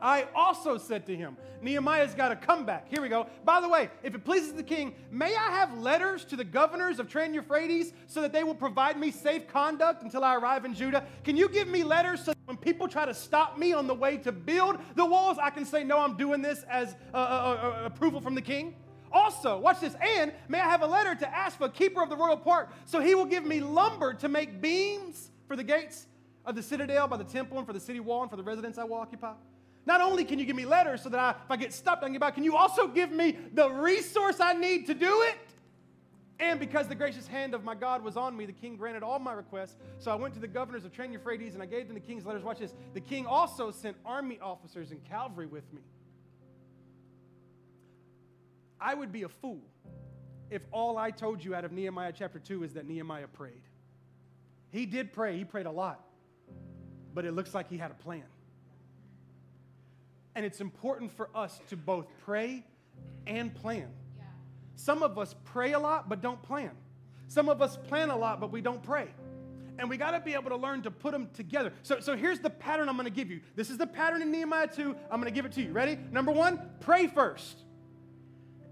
I also said to him, Nehemiah's got to come back. Here we go. By the way, if it pleases the king, may I have letters to the governors of Trans-Euphrates so that they will provide me safe conduct until I arrive in Judah? Can you give me letters so that when people try to stop me on the way to build the walls, I can say, no, I'm doing this as uh, uh, uh, approval from the king? Also, watch this. And may I have a letter to ask for a keeper of the royal park so he will give me lumber to make beams for the gates of the citadel by the temple and for the city wall and for the residence I will occupy? Not only can you give me letters so that I, if I get stopped, I can get back, can you also give me the resource I need to do it? And because the gracious hand of my God was on me, the king granted all my requests. So I went to the governors of Trans-Euphrates and I gave them the king's letters. Watch this. The king also sent army officers and cavalry with me. I would be a fool if all I told you out of Nehemiah chapter 2 is that Nehemiah prayed. He did pray, he prayed a lot, but it looks like he had a plan. And it's important for us to both pray and plan. Yeah. Some of us pray a lot but don't plan. Some of us plan a lot but we don't pray. and we got to be able to learn to put them together. So, so here's the pattern I'm going to give you. This is the pattern in Nehemiah 2. I'm going to give it to you. Ready? Number one, pray first.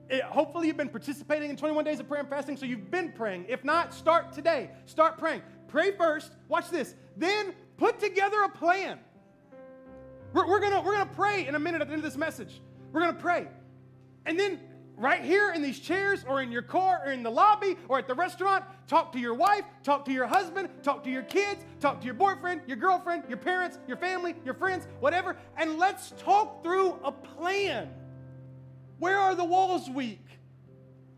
It, hopefully, you've been participating in 21 days of prayer and fasting, so you've been praying. If not, start today. Start praying. Pray first. Watch this. Then put together a plan. We're, we're going we're gonna pray in a minute at the end of this message. We're to pray. And then right here in these chairs or in your car or in the lobby or at the restaurant, talk to your wife, talk to your husband, talk to your kids, talk to your boyfriend, your girlfriend, your parents, your family, your friends, whatever, and let's talk through a plan. Where are the walls weak?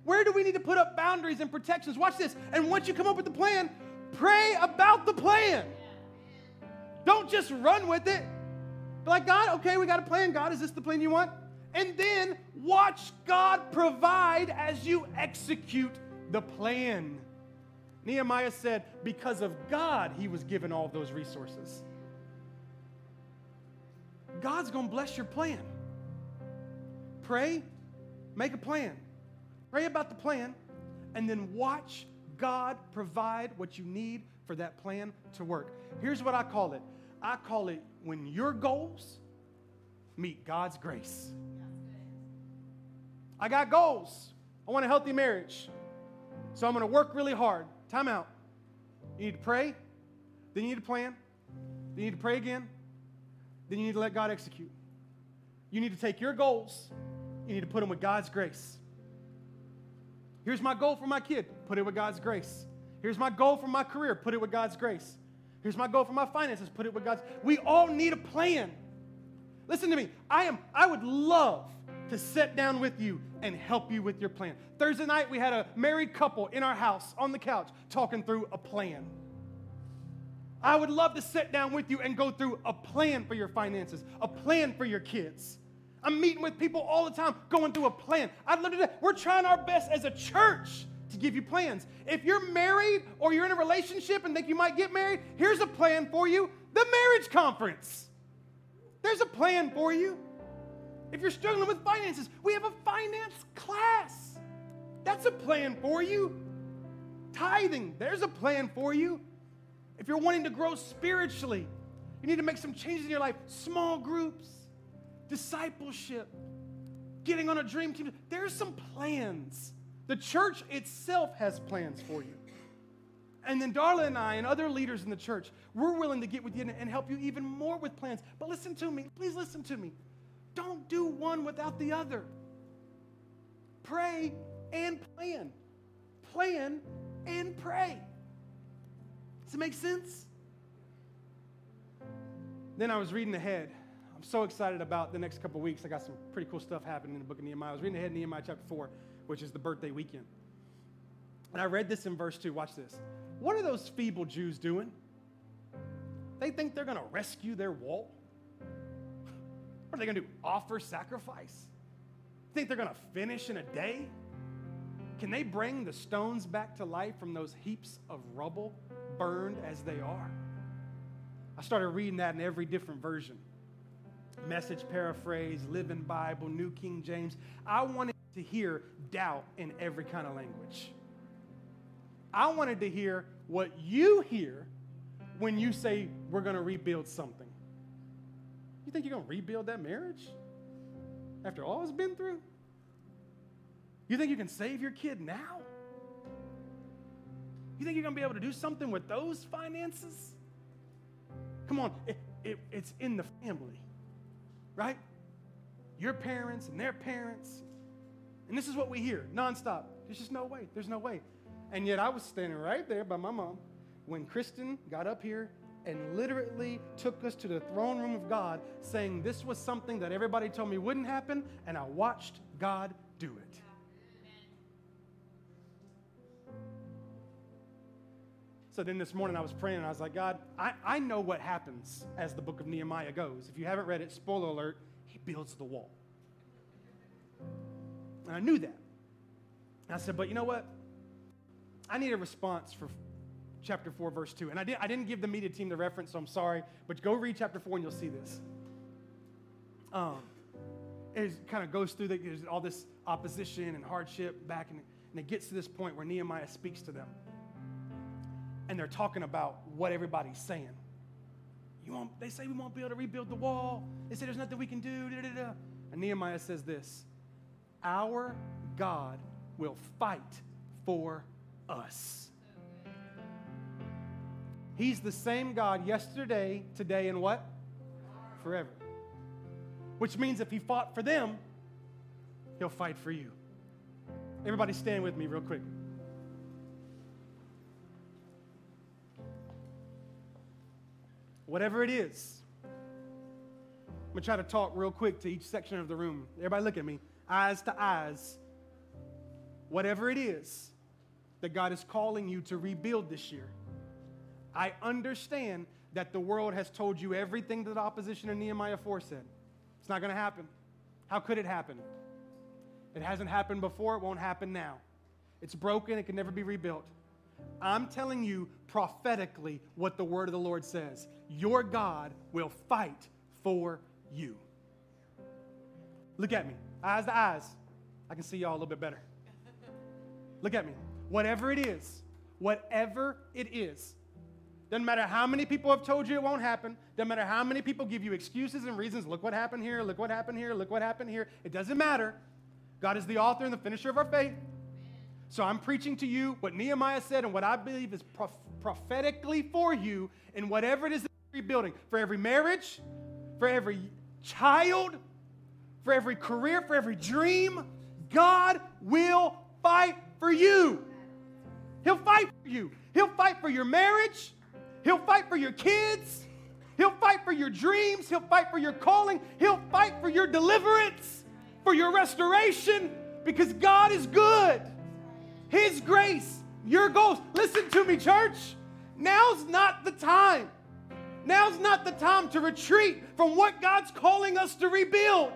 Where do we need to put up boundaries and protections? Watch this. And once you come up with the plan, pray about the plan. Don't just run with it. Be like, God, okay, we got a plan. God, is this the plan you want? And then watch God provide as you execute the plan. Nehemiah said, because of God, he was given all those resources. God's going to bless your plan. Pray, make a plan. Pray about the plan, and then watch God provide what you need for that plan to work. Here's what I call it I call it when your goals meet God's grace. I got goals. I want a healthy marriage. So I'm going to work really hard. Time out. You need to pray. Then you need to plan. Then you need to pray again. Then you need to let God execute. You need to take your goals you need to put them with God's grace. Here's my goal for my kid put it with God's grace. Here's my goal for my career put it with God's grace. Here's my goal for my finances put it with God's. We all need a plan. Listen to me. I am I would love to sit down with you and help you with your plan. Thursday night we had a married couple in our house on the couch talking through a plan. I would love to sit down with you and go through a plan for your finances, a plan for your kids. I'm meeting with people all the time, going through a plan. I'd love to do that. We're trying our best as a church to give you plans. If you're married or you're in a relationship and think you might get married, here's a plan for you the marriage conference. There's a plan for you. If you're struggling with finances, we have a finance class. That's a plan for you. Tithing, there's a plan for you. If you're wanting to grow spiritually, you need to make some changes in your life, small groups discipleship, getting on a dream team. There's some plans. The church itself has plans for you. And then Darla and I and other leaders in the church, we're willing to get with you and help you even more with plans. But listen to me. Please listen to me. Don't do one without the other. Pray and plan. Plan and pray. Does it make sense? Then I was reading ahead I'm so excited about the next couple weeks. I got some pretty cool stuff happening in the book of Nehemiah. I was reading ahead in Nehemiah chapter 4, which is the birthday weekend. And I read this in verse 2. Watch this. What are those feeble Jews doing? They think they're going to rescue their wall? What are they going to do? Offer sacrifice? Think they're going to finish in a day? Can they bring the stones back to life from those heaps of rubble burned as they are? I started reading that in every different version. Message paraphrase, Living Bible, New King James. I wanted to hear doubt in every kind of language. I wanted to hear what you hear when you say we're going to rebuild something. You think you're going to rebuild that marriage after all it's been through? You think you can save your kid now? You think you're going to be able to do something with those finances? Come on, it, it, it's in the family right? Your parents and their parents. And this is what we hear nonstop. There's just no way. There's no way. And yet I was standing right there by my mom when Kristen got up here and literally took us to the throne room of God, saying this was something that everybody told me wouldn't happen, and I watched God do it. So then this morning I was praying and I was like, God, I, I know what happens as the book of Nehemiah goes. If you haven't read it, spoiler alert, he builds the wall. And I knew that. And I said, but you know what? I need a response for chapter 4, verse 2. And I, did, I didn't give the media team the reference, so I'm sorry, but go read chapter 4 and you'll see this. Um, it kind of goes through the, all this opposition and hardship back, and, and it gets to this point where Nehemiah speaks to them. and they're talking about what everybody's saying. You won't, they say we won't be able to rebuild the wall. They say there's nothing we can do. Da, da, da. And Nehemiah says this Our God will fight for us. He's the same God yesterday, today, and what? Forever. Which means if he fought for them, he'll fight for you. Everybody stand with me real quick. Whatever it is, I'm gonna try to talk real quick to each section of the room. Everybody look at me, eyes to eyes. Whatever it is that God is calling you to rebuild this year, I understand that the world has told you everything that the opposition in Nehemiah 4 said. It's not going to happen. How could it happen? It hasn't happened before, it won't happen now. It's broken, it can never be rebuilt. I'm telling you prophetically what the word of the Lord says. Your God will fight for you. Look at me, eyes to eyes. I can see y'all a little bit better. Look at me. Whatever it is, whatever it is, doesn't matter how many people have told you it won't happen. Doesn't matter how many people give you excuses and reasons. Look what happened here. Look what happened here. Look what happened here. It doesn't matter. God is the author and the finisher of our faith. So I'm preaching to you what Nehemiah said and what I believe is prof- prophetically for you in whatever it is that you're rebuilding. For every marriage, for every child, for every career, for every dream, God will fight for you. He'll fight for you. He'll fight for your marriage. He'll fight for your kids. He'll fight for your dreams. He'll fight for your calling. He'll fight for your deliverance, for your restoration, because God is good. His grace, your goals. Listen to me, church. Now's not the time. Now's not the time to retreat from what God's calling us to rebuild.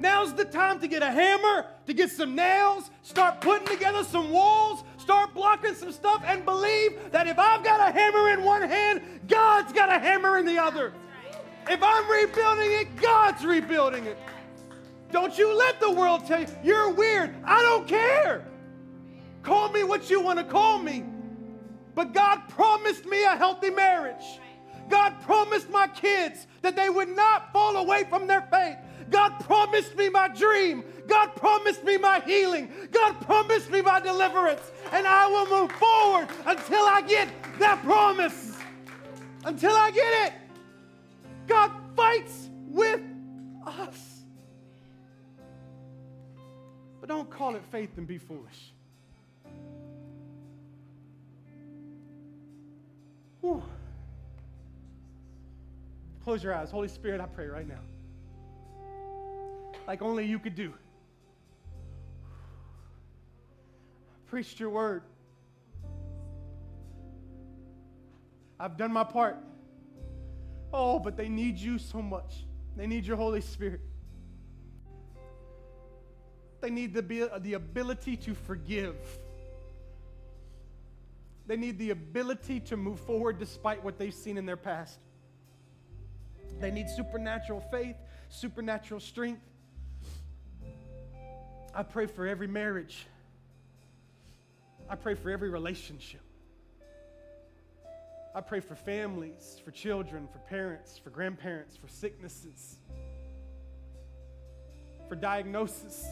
Now's the time to get a hammer, to get some nails, start putting together some walls, Start blocking some stuff and believe that if I've got a hammer in one hand, God's got a hammer in the other. If I'm rebuilding it, God's rebuilding it. Don't you let the world tell you you're weird. I don't care. Call me what you want to call me. But God promised me a healthy marriage. God promised my kids that they would not fall away from their faith. God promised me my dream. God promised me my healing. God promised me my deliverance. And I will move forward until I get that promise. Until I get it. God fights with us. But don't call it faith and be foolish. Whew. Close your eyes. Holy Spirit, I pray right now. Like only you could do. preached your word. I've done my part. Oh, but they need you so much. They need your Holy Spirit. They need the, the ability to forgive. They need the ability to move forward despite what they've seen in their past. They need supernatural faith, supernatural strength. I pray for every marriage I pray for every relationship. I pray for families, for children, for parents, for grandparents, for sicknesses, for diagnosis,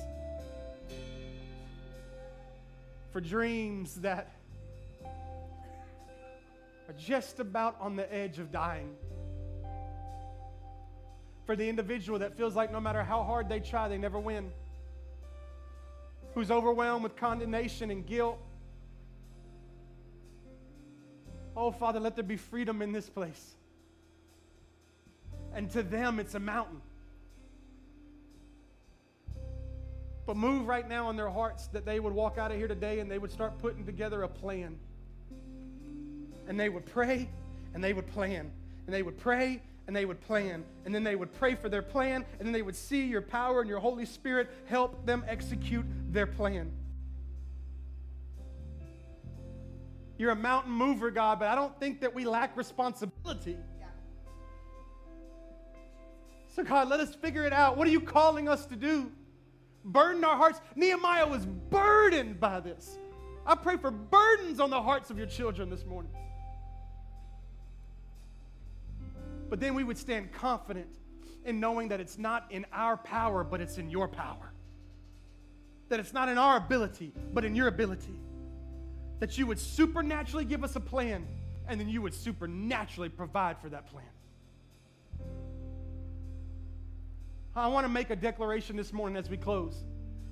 for dreams that are just about on the edge of dying. For the individual that feels like no matter how hard they try, they never win. Who's overwhelmed with condemnation and guilt Oh, Father, let there be freedom in this place. And to them, it's a mountain. But move right now in their hearts that they would walk out of here today and they would start putting together a plan. And they would pray and they would plan. And they would pray and they would plan. And then they would pray for their plan. And then they would see your power and your Holy Spirit help them execute their plan. You're a mountain mover, God, but I don't think that we lack responsibility. So, God, let us figure it out. What are you calling us to do? Burden our hearts. Nehemiah was burdened by this. I pray for burdens on the hearts of your children this morning. But then we would stand confident in knowing that it's not in our power, but it's in your power. That it's not in our ability, but in your ability. That you would supernaturally give us a plan, and then you would supernaturally provide for that plan. I want to make a declaration this morning as we close.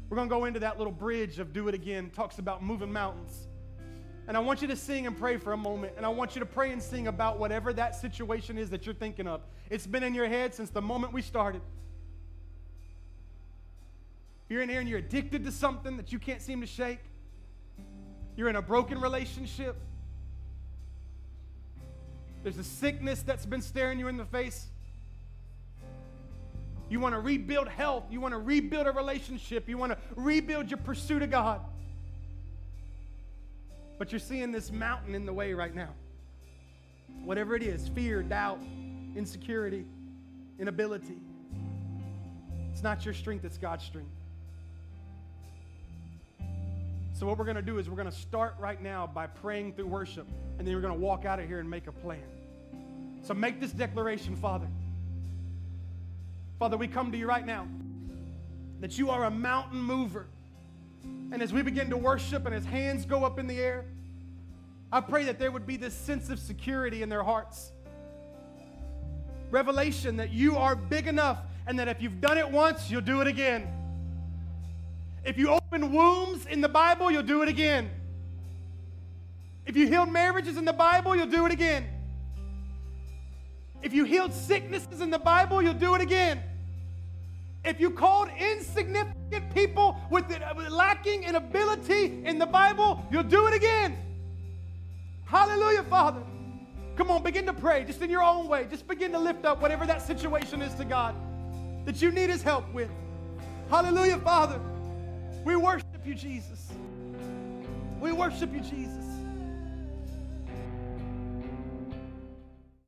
We're going to go into that little bridge of Do It Again, talks about moving mountains. And I want you to sing and pray for a moment. And I want you to pray and sing about whatever that situation is that you're thinking of. It's been in your head since the moment we started. You're in here and you're addicted to something that you can't seem to shake. You're in a broken relationship. There's a sickness that's been staring you in the face. You want to rebuild health. You want to rebuild a relationship. You want to rebuild your pursuit of God. But you're seeing this mountain in the way right now. Whatever it is fear, doubt, insecurity, inability. It's not your strength, it's God's strength. So, what we're going to do is we're going to start right now by praying through worship, and then we're going to walk out of here and make a plan. So, make this declaration, Father. Father, we come to you right now that you are a mountain mover. And as we begin to worship and as hands go up in the air, I pray that there would be this sense of security in their hearts. Revelation that you are big enough and that if you've done it once, you'll do it again. If you open wombs in the Bible, you'll do it again. If you healed marriages in the Bible, you'll do it again. If you healed sicknesses in the Bible, you'll do it again. If you called insignificant people with uh, lacking in ability in the Bible, you'll do it again. Hallelujah, Father. Come on, begin to pray just in your own way. Just begin to lift up whatever that situation is to God that you need His help with. Hallelujah, Father. We worship you, Jesus. We worship you, Jesus.